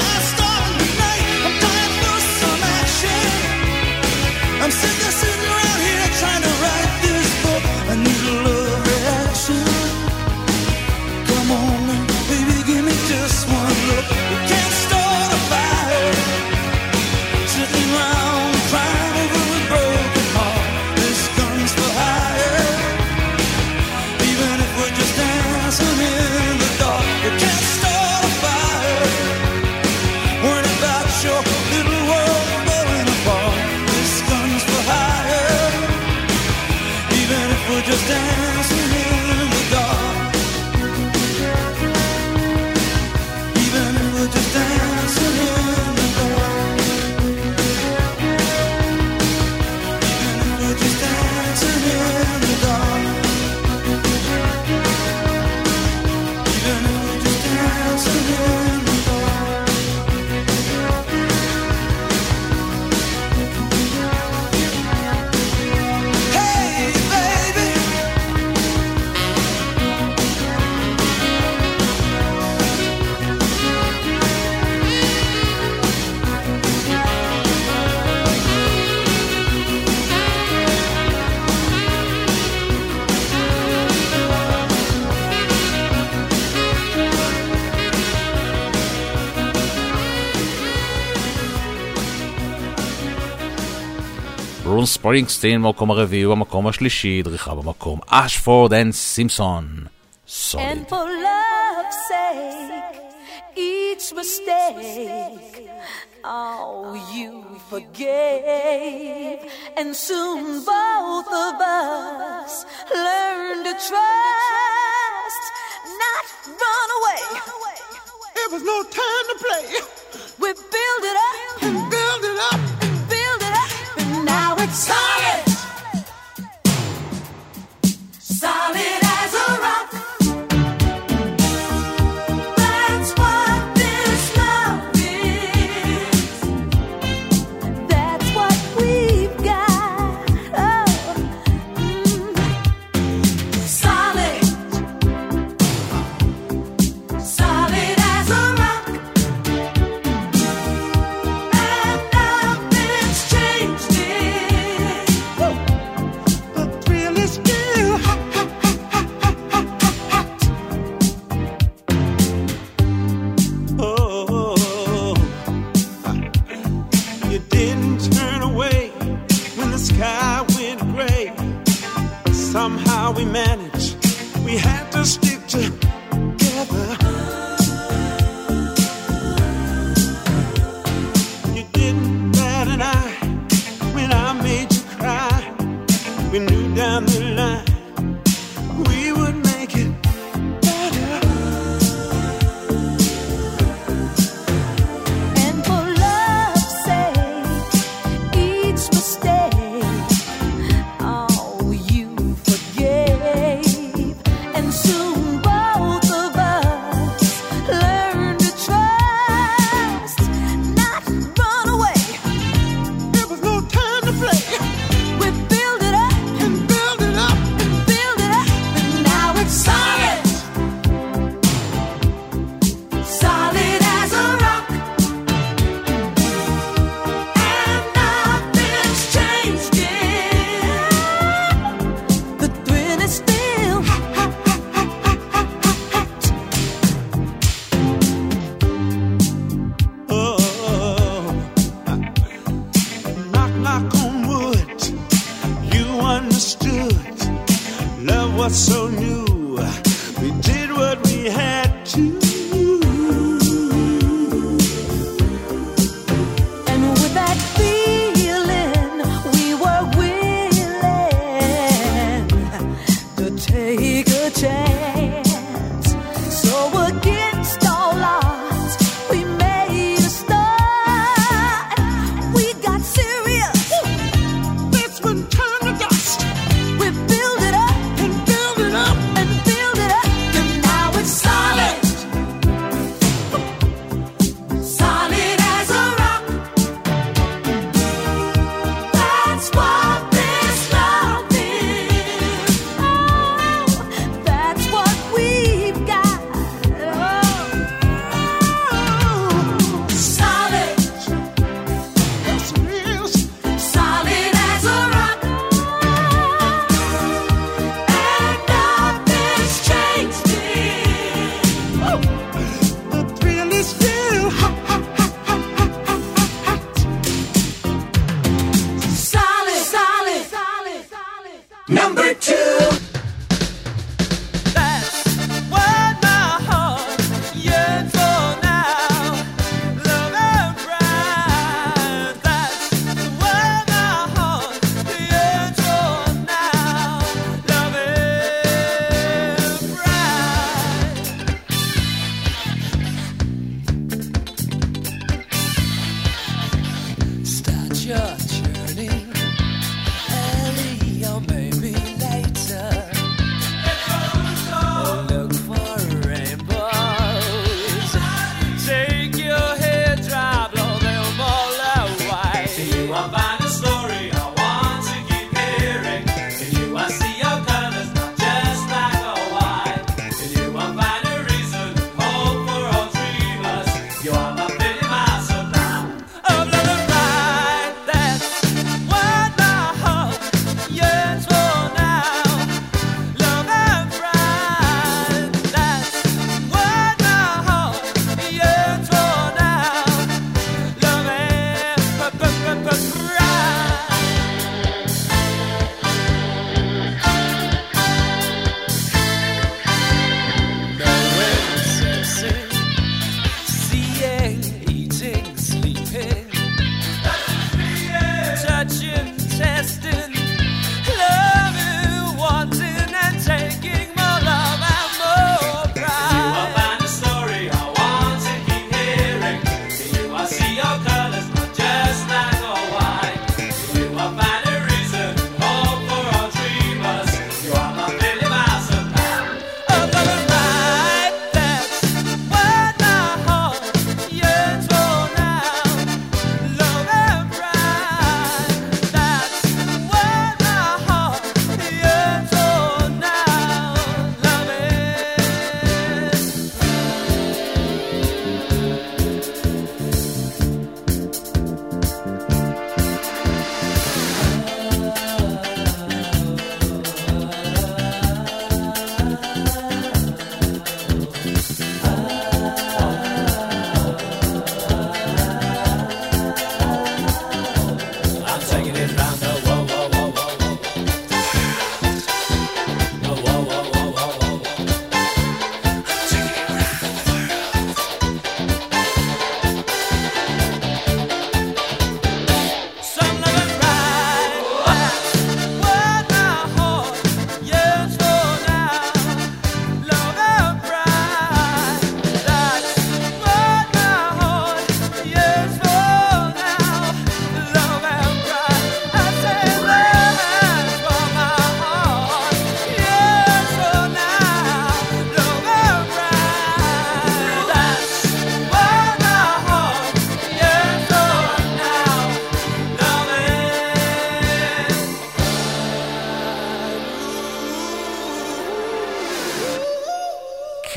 ספרינגסטין במקום הרביעי ובמקום השלישי, דריכה במקום אשפורד אנד סימפסון. סוליד. And for love's sake, each mistake, oh, you forgave. And soon both of us learn to trust, not run away. It was no time to play. We build it up and build it up now it's solid. Solid we managed. We had to stick together. You didn't bat an eye when I made you cry. We knew down the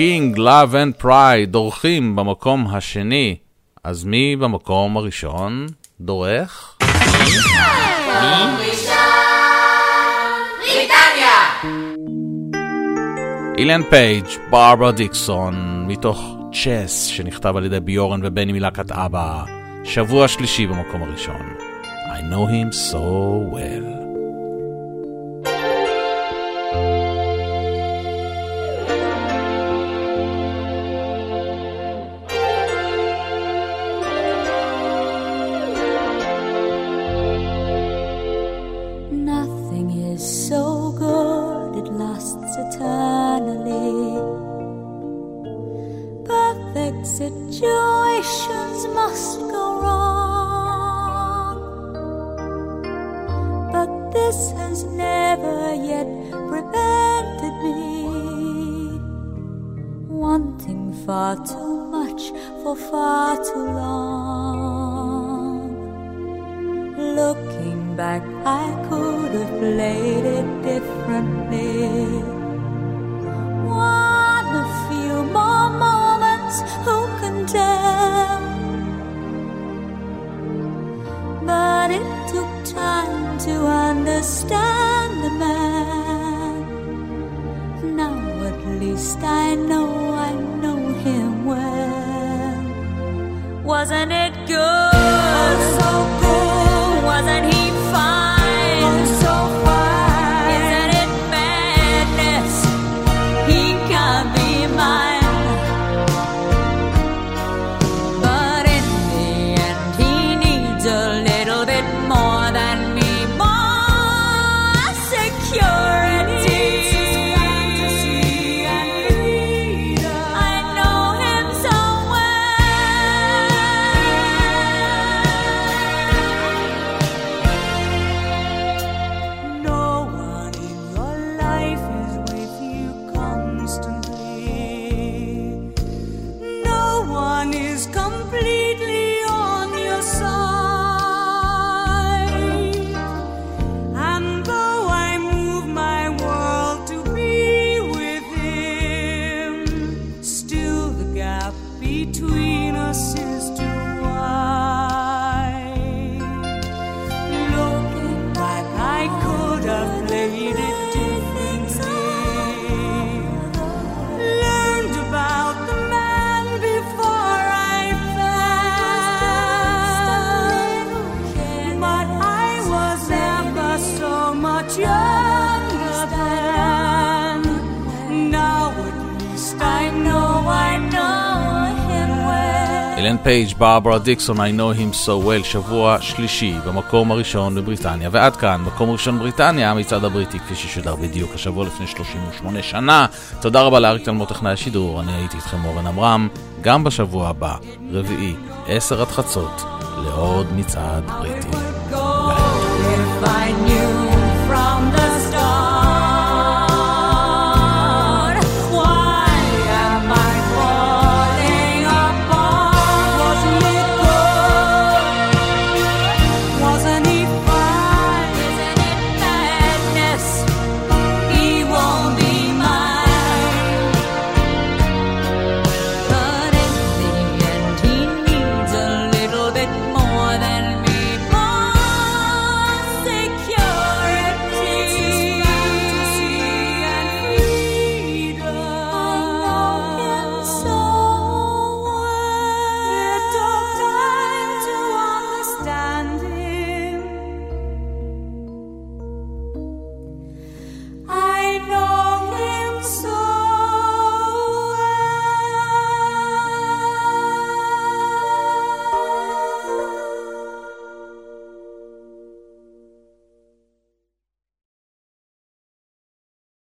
King, Love and Pride דורכים במקום השני. אז מי במקום הראשון דורך? אילן פייג', ברברה דיקסון, מתוך צ'ס שנכתב על ידי ביורן ובני מלהקת אבא, שבוע שלישי במקום הראשון. I know him so well. פייג', ברברה דיקסון, I know him so well, שבוע שלישי במקום הראשון בבריטניה. ועד כאן, מקום ראשון בריטניה, המצעד הבריטי, כפי ששודר בדיוק השבוע לפני 38 שנה. תודה רבה לאריק תלמוד טכנאי השידור, אני הייתי איתכם אורן עמרם, גם בשבוע הבא, רביעי, 10 עד חצות, לעוד מצעד בריטי. If I knew